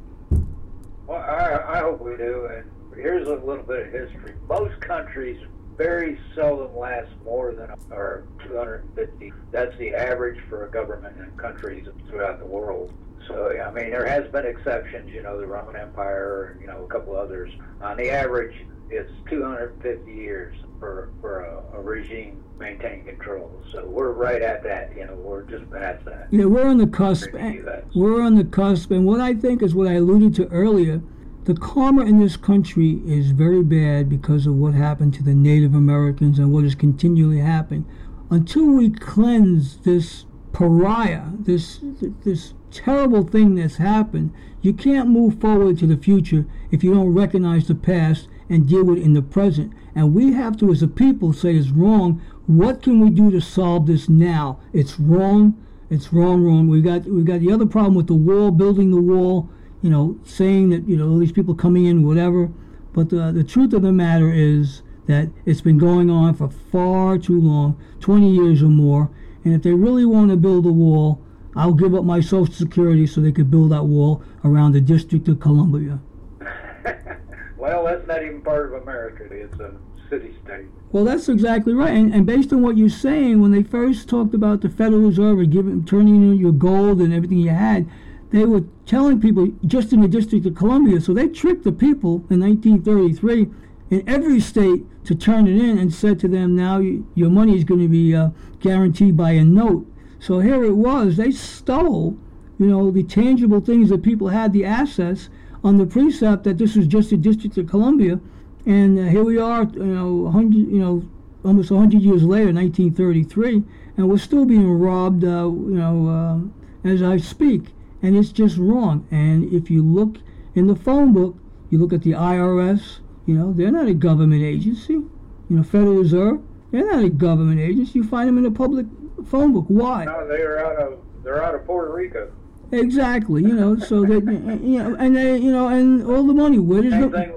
I, I hope we do. And here's a little bit of history. Most countries very seldom last more than or 250. That's the average for a government in countries throughout the world. So I mean, there has been exceptions. You know, the Roman Empire, you know, a couple others. On the average, it's 250 years for for a, a regime maintaining control. So we're right at that. You know, we're just past that. Yeah, we're on the cusp. We're on the cusp, and what I think is what I alluded to earlier. The karma in this country is very bad because of what happened to the Native Americans and what is continually happening. Until we cleanse this pariah, this this terrible thing that's happened, you can't move forward to the future if you don't recognize the past and deal with it in the present. And we have to, as a people, say it's wrong. What can we do to solve this now? It's wrong. It's wrong, wrong. We got we got the other problem with the wall, building the wall. You know, saying that you know all these people coming in, whatever. But the the truth of the matter is that it's been going on for far too long, 20 years or more. And if they really want to build a wall, I'll give up my Social Security so they could build that wall around the District of Columbia. [LAUGHS] well, that's not even part of America. It's a city state. Well, that's exactly right. And, and based on what you're saying, when they first talked about the Federal Reserve and giving, turning in your gold and everything you had, they were telling people just in the District of Columbia. So they tricked the people in 1933 in every state to turn it in and said to them, now you, your money is going to be uh, guaranteed by a note. So here it was. They stole, you know, the tangible things that people had, the assets, on the precept that this was just the District of Columbia. And uh, here we are, you know, 100, you know, almost 100 years later, 1933, and we're still being robbed, uh, you know, uh, as I speak. And it's just wrong. And if you look in the phone book, you look at the IRS, you know, they're not a government agency. You know, Federal Reserve, they're not a government agency. You find them in the public phone book. Why? No, they're out of they're out of Puerto Rico. Exactly. You know, so that you know, and they, you know, and all the money. Where does Same the thing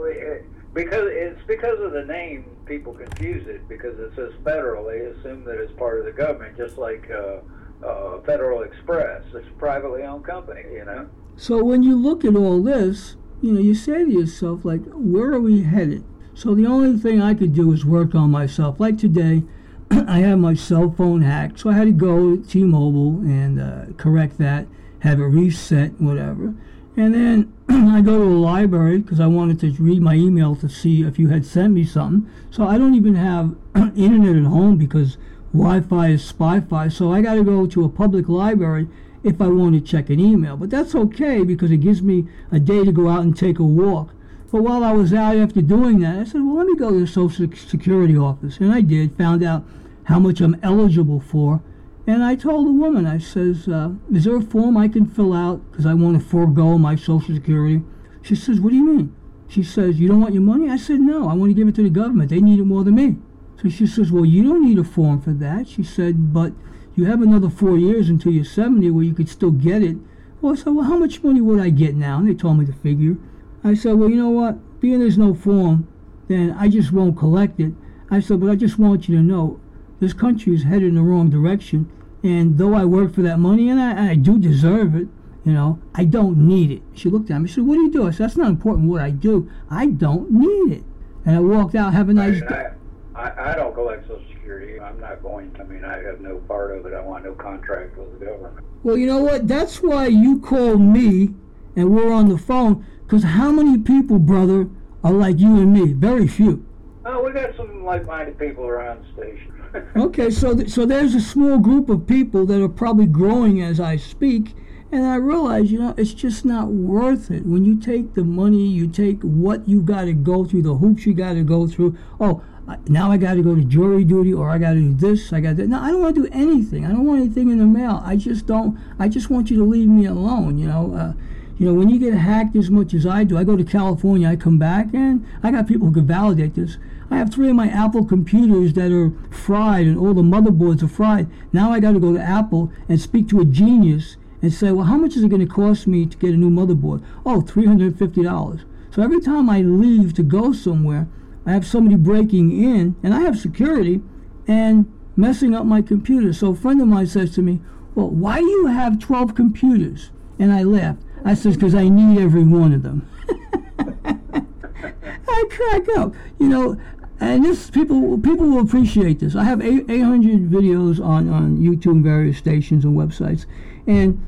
because it's because of the name people confuse it because it says federal. They assume that it's part of the government, just like uh, uh, Federal Express. It's a privately owned company. You know. So when you look at all this, you know, you say to yourself, like, where are we headed? So the only thing I could do is work on myself. Like today, [CLEARS THROAT] I had my cell phone hacked, so I had to go to T-Mobile and uh, correct that, have it reset, whatever. And then [CLEARS THROAT] I go to the library because I wanted to read my email to see if you had sent me something. So I don't even have [CLEARS THROAT] internet at home because Wi-Fi is Spy-Fi. So I got to go to a public library if I want to check an email. But that's okay because it gives me a day to go out and take a walk. But while I was out after doing that, I said, well, let me go to the Social Security office. And I did, found out how much I'm eligible for. And I told the woman, I says, uh, is there a form I can fill out because I want to forego my Social Security? She says, what do you mean? She says, you don't want your money? I said, no, I want to give it to the government. They need it more than me. So she says, well, you don't need a form for that. She said, but you have another four years until you're 70 where you could still get it. Well, I said, well, how much money would I get now? And they told me the figure. I said, well, you know what? Being there's no form, then I just won't collect it. I said, but I just want you to know this country is headed in the wrong direction. And though I work for that money, and I, I do deserve it, you know, I don't need it. She looked at me. She said, what do you do? I said, that's not important what I do. I don't need it. And I walked out, have a nice day. I, I don't collect Social Security. I'm not going to. I mean, I have no part of it. I want no contract with the government. Well, you know what? That's why you called me and we're on the phone. Because how many people, brother, are like you and me? Very few. Oh, we got some like-minded people around the station. [LAUGHS] okay, so th- so there's a small group of people that are probably growing as I speak, and I realize, you know, it's just not worth it. When you take the money, you take what you got to go through, the hoops you got to go through. Oh, now I got to go to jury duty, or I got to do this, I got that. No, I don't want to do anything. I don't want anything in the mail. I just don't. I just want you to leave me alone. You know, uh, You know, when you get hacked as much as I do, I go to California, I come back, and I got people who can validate this. I have three of my Apple computers that are fried, and all the motherboards are fried. Now I got to go to Apple and speak to a genius and say, well, how much is it going to cost me to get a new motherboard? Oh, $350. So every time I leave to go somewhere, I have somebody breaking in, and I have security, and messing up my computer. So a friend of mine says to me, well, why do you have 12 computers? And I laughed. I says, because I need every one of them. [LAUGHS] I crack up. You know, and this people people will appreciate this. I have 800 videos on, on YouTube, and various stations and websites, and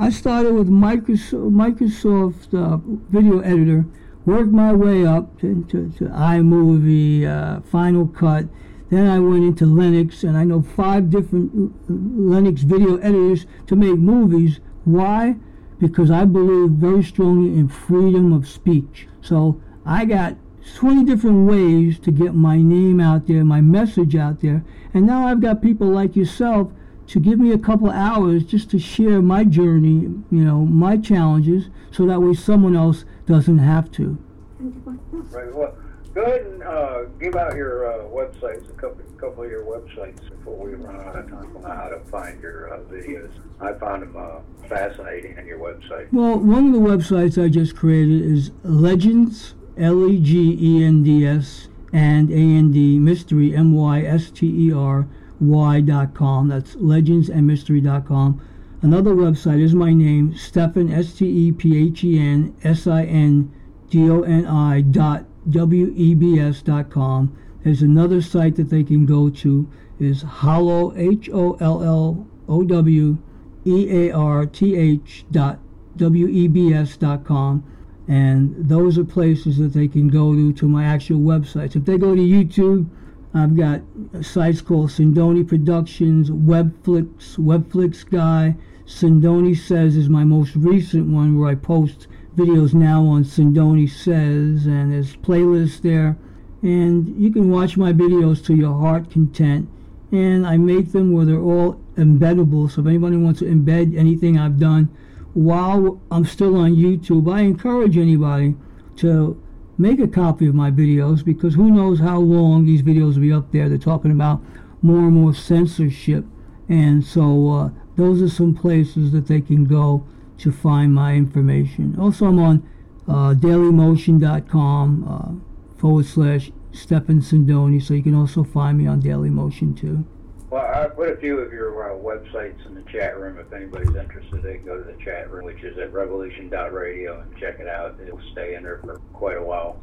I started with Microsoft, Microsoft uh, Video Editor, worked my way up to, to, to iMovie, uh, Final Cut. Then I went into Linux, and I know five different Linux video editors to make movies. Why? Because I believe very strongly in freedom of speech. So I got 20 different ways to get my name out there, my message out there. And now I've got people like yourself to give me a couple hours just to share my journey, you know, my challenges, so that way someone else doesn't have to. Right. Well, go ahead and uh, give out your uh, websites, a couple, couple of your websites before we run out of time on how to find your uh, videos. I found them uh, fascinating on your website. Well, one of the websites I just created is Legends, L E G E N D S, and A N D Mystery, M Y S T E R Y dot com. That's legendsandmystery.com. Another website is my name, Stephen, S T E P H E N S I N D O N I dot W E B S dot com. There's another site that they can go to is hollow H O L L O W E A R T H dot W E B S dot com. And those are places that they can go to to my actual websites. If they go to YouTube, I've got sites called Sindoni Productions, Webflix, Webflix Guy. Sindoni Says is my most recent one where I post videos now on Sindoni Says, and there's playlists there. And you can watch my videos to your heart content. And I make them where they're all embeddable. So if anybody wants to embed anything I've done while I'm still on YouTube, I encourage anybody to make a copy of my videos because who knows how long these videos will be up there. They're talking about more and more censorship. And so uh, those are some places that they can go to find my information. Also, I'm on uh, dailymotion.com uh, forward slash Stephen Sindoni, so you can also find me on Dailymotion too. Well, I put a few of your uh, websites in the chat room. If anybody's interested, they can go to the chat room, which is at revolution.radio, and check it out. It'll stay in there for quite a while.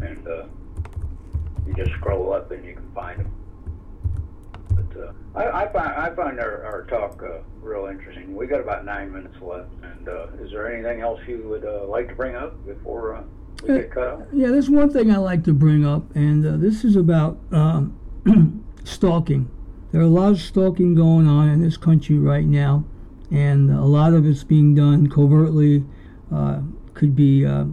And uh, you just scroll up and you can find them. Uh, I, I, find, I find our, our talk uh, real interesting. We got about nine minutes left. And uh, is there anything else you would uh, like to bring up before uh, we get cut off? Yeah, there's one thing I like to bring up, and uh, this is about um, [CLEARS THROAT] stalking. There are a lot of stalking going on in this country right now, and a lot of it's being done covertly. Uh, could be uh,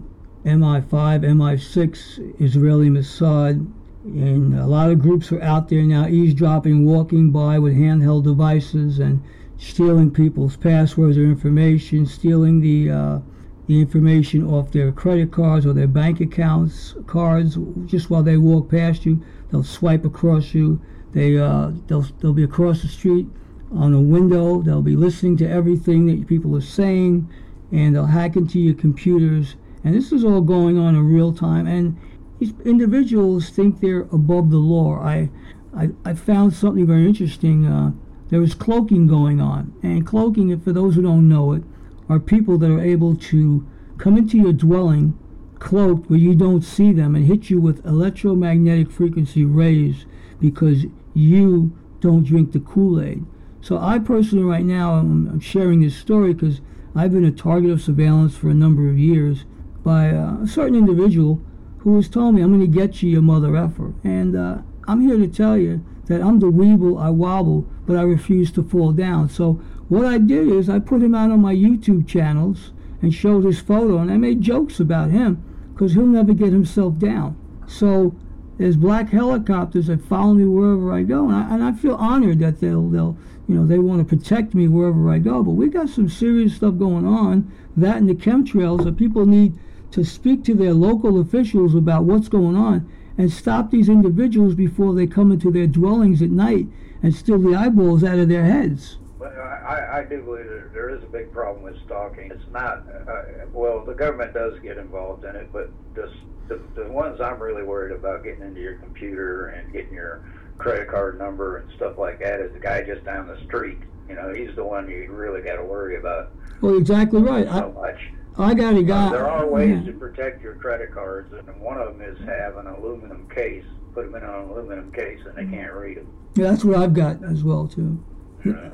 MI5, MI6, Israeli Mossad, and a lot of groups are out there now eavesdropping, walking by with handheld devices and stealing people's passwords or information, stealing the uh, the information off their credit cards or their bank accounts cards just while they walk past you. They'll swipe across you they uh, they'll they'll be across the street on a window. They'll be listening to everything that people are saying, and they'll hack into your computers. And this is all going on in real time. And these individuals think they're above the law. I I, I found something very interesting. Uh, there was cloaking going on, and cloaking, for those who don't know it, are people that are able to come into your dwelling cloaked where you don't see them and hit you with electromagnetic frequency rays because you don't drink the Kool-Aid. So I personally right now I'm, I'm sharing this story because I've been a target of surveillance for a number of years by a certain individual who has told me I'm going to get you your mother effer. And uh, I'm here to tell you that I'm the weeble, I wobble, but I refuse to fall down. So what I did is I put him out on my YouTube channels and showed his photo and I made jokes about him because he'll never get himself down. So there's black helicopters that follow me wherever I go, and I, and I feel honored that they'll they'll you know they want to protect me wherever I go. But we got some serious stuff going on. That and the chemtrails that people need to speak to their local officials about what's going on and stop these individuals before they come into their dwellings at night and steal the eyeballs out of their heads. I, I do believe that there is a big problem with stalking. It's not, uh, well, the government does get involved in it, but this, the, the ones I'm really worried about getting into your computer and getting your credit card number and stuff like that is the guy just down the street. You know, he's the one you really got to worry about Well, exactly right. so I, much. I got a guy. Uh, there are ways yeah. to protect your credit cards, and one of them is have an aluminum case. Put them in an aluminum case, and they can't read them. Yeah, that's what I've got as well too.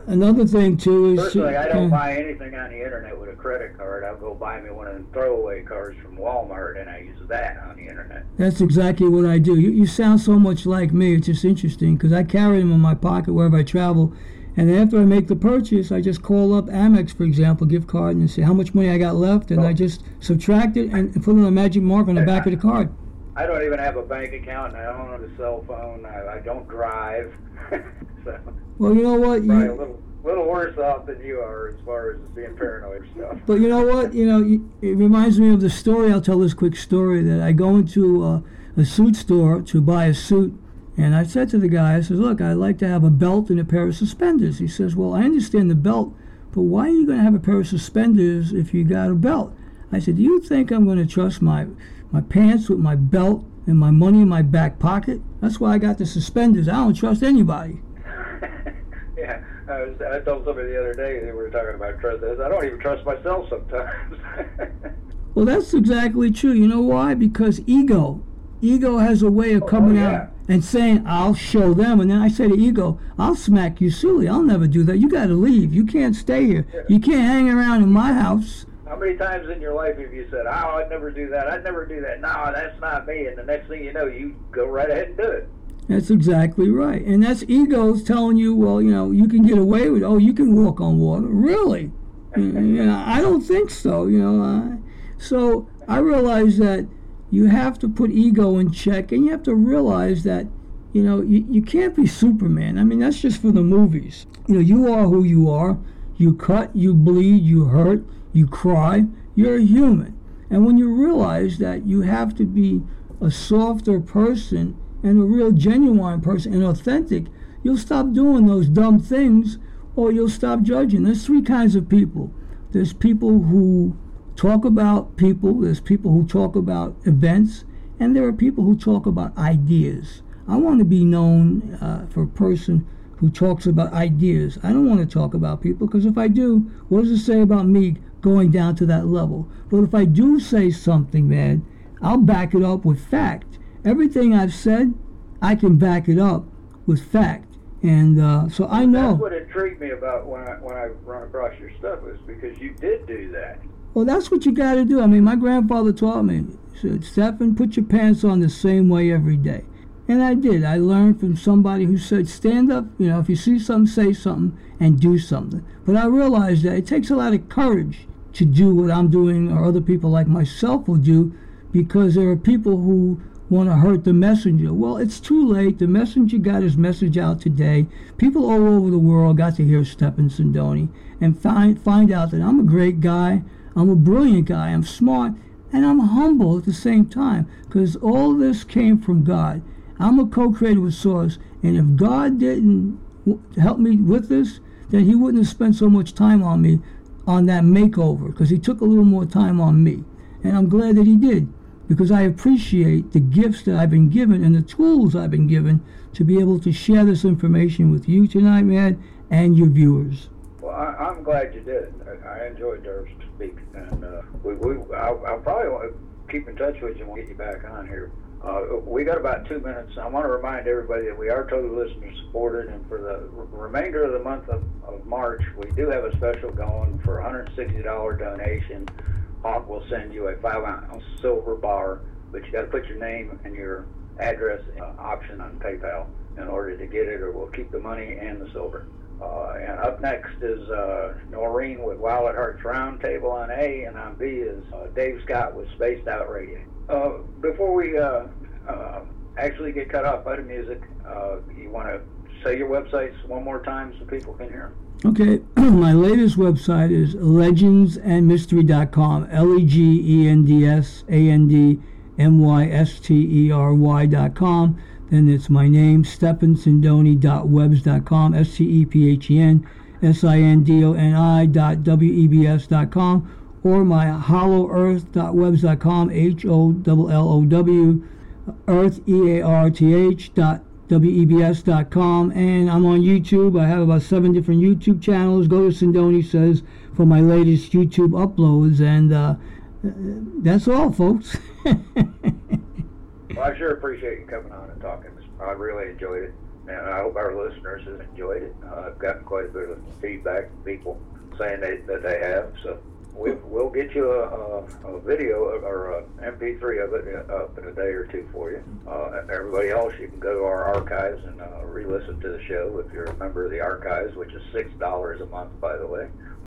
Another thing too is Personally, I don't uh, buy anything on the internet with a credit card. I'll go buy me one of them throwaway cards from Walmart, and I use that on the internet. That's exactly what I do. You, you sound so much like me. It's just interesting because I carry them in my pocket wherever I travel. And after I make the purchase, I just call up Amex, for example, gift card, and say how much money I got left, and I just subtract it and put in a magic mark on the back of the card. I don't even have a bank account, and I don't own a cell phone. I, I don't drive, [LAUGHS] so Well, you know what? probably a little little worse off than you are as far as being paranoid stuff. but you know what? You know, it reminds me of the story. I'll tell this quick story that I go into uh, a suit store to buy a suit, and I said to the guy, I says, "Look, I'd like to have a belt and a pair of suspenders." He says, "Well, I understand the belt, but why are you going to have a pair of suspenders if you got a belt?" I said, "Do you think I'm going to trust my my pants with my belt and my money in my back pocket? That's why I got the suspenders. I don't trust anybody." [LAUGHS] yeah, I, was, I told somebody the other day they were talking about trust. I, I don't even trust myself sometimes. [LAUGHS] Well, that's exactly true. You know why? Because ego. Ego has a way of Oh, coming yeah. out and saying, I'll show them. And then I say to ego, I'll smack you silly. I'll never do that. You got to leave. You can't stay here. You can't hang around in my house. How many times in your life have you said, "Oh, I'd never do that. I'd never do that." No, that's not me. And the next thing you know, you go right ahead and do it. That's exactly right. And that's egos telling you, well, you know, you can get away with Oh, you can walk on water. Really? [LAUGHS] you know, I don't think so, you know. So I realize that you have to put ego in check and you have to realize that, you know, you, you can't be Superman. I mean, that's just for the movies. You know, you are who you are. You cut, you bleed, you hurt, you cry. You're a human. And when you realize that you have to be a softer person and a real genuine person and authentic, you'll stop doing those dumb things or you'll stop judging. There's three kinds of people. There's people who talk about people, there's people who talk about events, and there are people who talk about ideas. I want to be known uh, for a person who talks about ideas. I don't want to talk about people because if I do, what does it say about me going down to that level? But if I do say something, man, I'll back it up with fact. Everything I've said, I can back it up with fact. And uh, so I know. That's what intrigued me about when I when I run across your stuff is because you did do that. Well, that's what you got to do. I mean, my grandfather taught me. Said, Stephen, put your pants on the same way every day. And I did. I learned from somebody who said, stand up, you know, if you see something, say something and do something. But I realized that it takes a lot of courage to do what I'm doing or other people like myself will do because there are people who want to hurt the messenger. Well, it's too late. The messenger got his message out today. People all over the world got to hear Stephen Sindoni and find, find out that I'm a great guy. I'm a brilliant guy. I'm smart. And I'm humble at the same time because all this came from God. I'm a co-creator with Source. And if God didn't help me with this, then he wouldn't have spent so much time on me on that makeover because he took a little more time on me. And I'm glad that he did because I appreciate the gifts that I've been given and the tools I've been given to be able to share this information with you tonight, man, and your viewers. I, glad you did. I, I enjoyed Dirk's speak, and uh, we, we I'll, I'll probably want to keep in touch with you and we'll get you back on here. Uh, we got about two minutes. I want to remind everybody that we are totally listener supported, and for the remainder of the month of, of March, we do have a special going for a $160 donation. Hawk will send you a five ounce silver bar, but you got to put your name and your address uh, option on PayPal in order to get it, or we'll keep the money and the silver. Uh, and up next is uh, Noreen with Wild at Hearts Roundtable on A, and on B is uh, Dave Scott with Spaced Out Radio. Uh, before we uh, uh, actually get cut off by the music, you want to say your websites one more time so people can hear them? Okay, [CLEARS THROAT] my latest website is legendsandmystery.com. L E G E N D S A N D M Y S T E R Y.com. Then it's my name, stephensindoni.webs.com. S T E P H E N S I N D O N I dot W E B S.com. Or my hollowearth.webs.com. H O L L O W. Earth, E A R T H dot WEBS.com, and I'm on YouTube. I have about seven different YouTube channels. Go to Sindoni Says for my latest YouTube uploads, and uh, that's all, folks. [LAUGHS] Well, I sure appreciate you coming on and talking. I really enjoyed it, and I hope our listeners have enjoyed it. Uh, I've gotten quite a bit of feedback from people saying they, that they have. So we, we'll get you a, a, a video of, or a MP3 of it up in a day or two for you. Uh, everybody else, you can go to our archives and uh, re-listen to the show if you're a member of the archives, which is six dollars a month, by the way.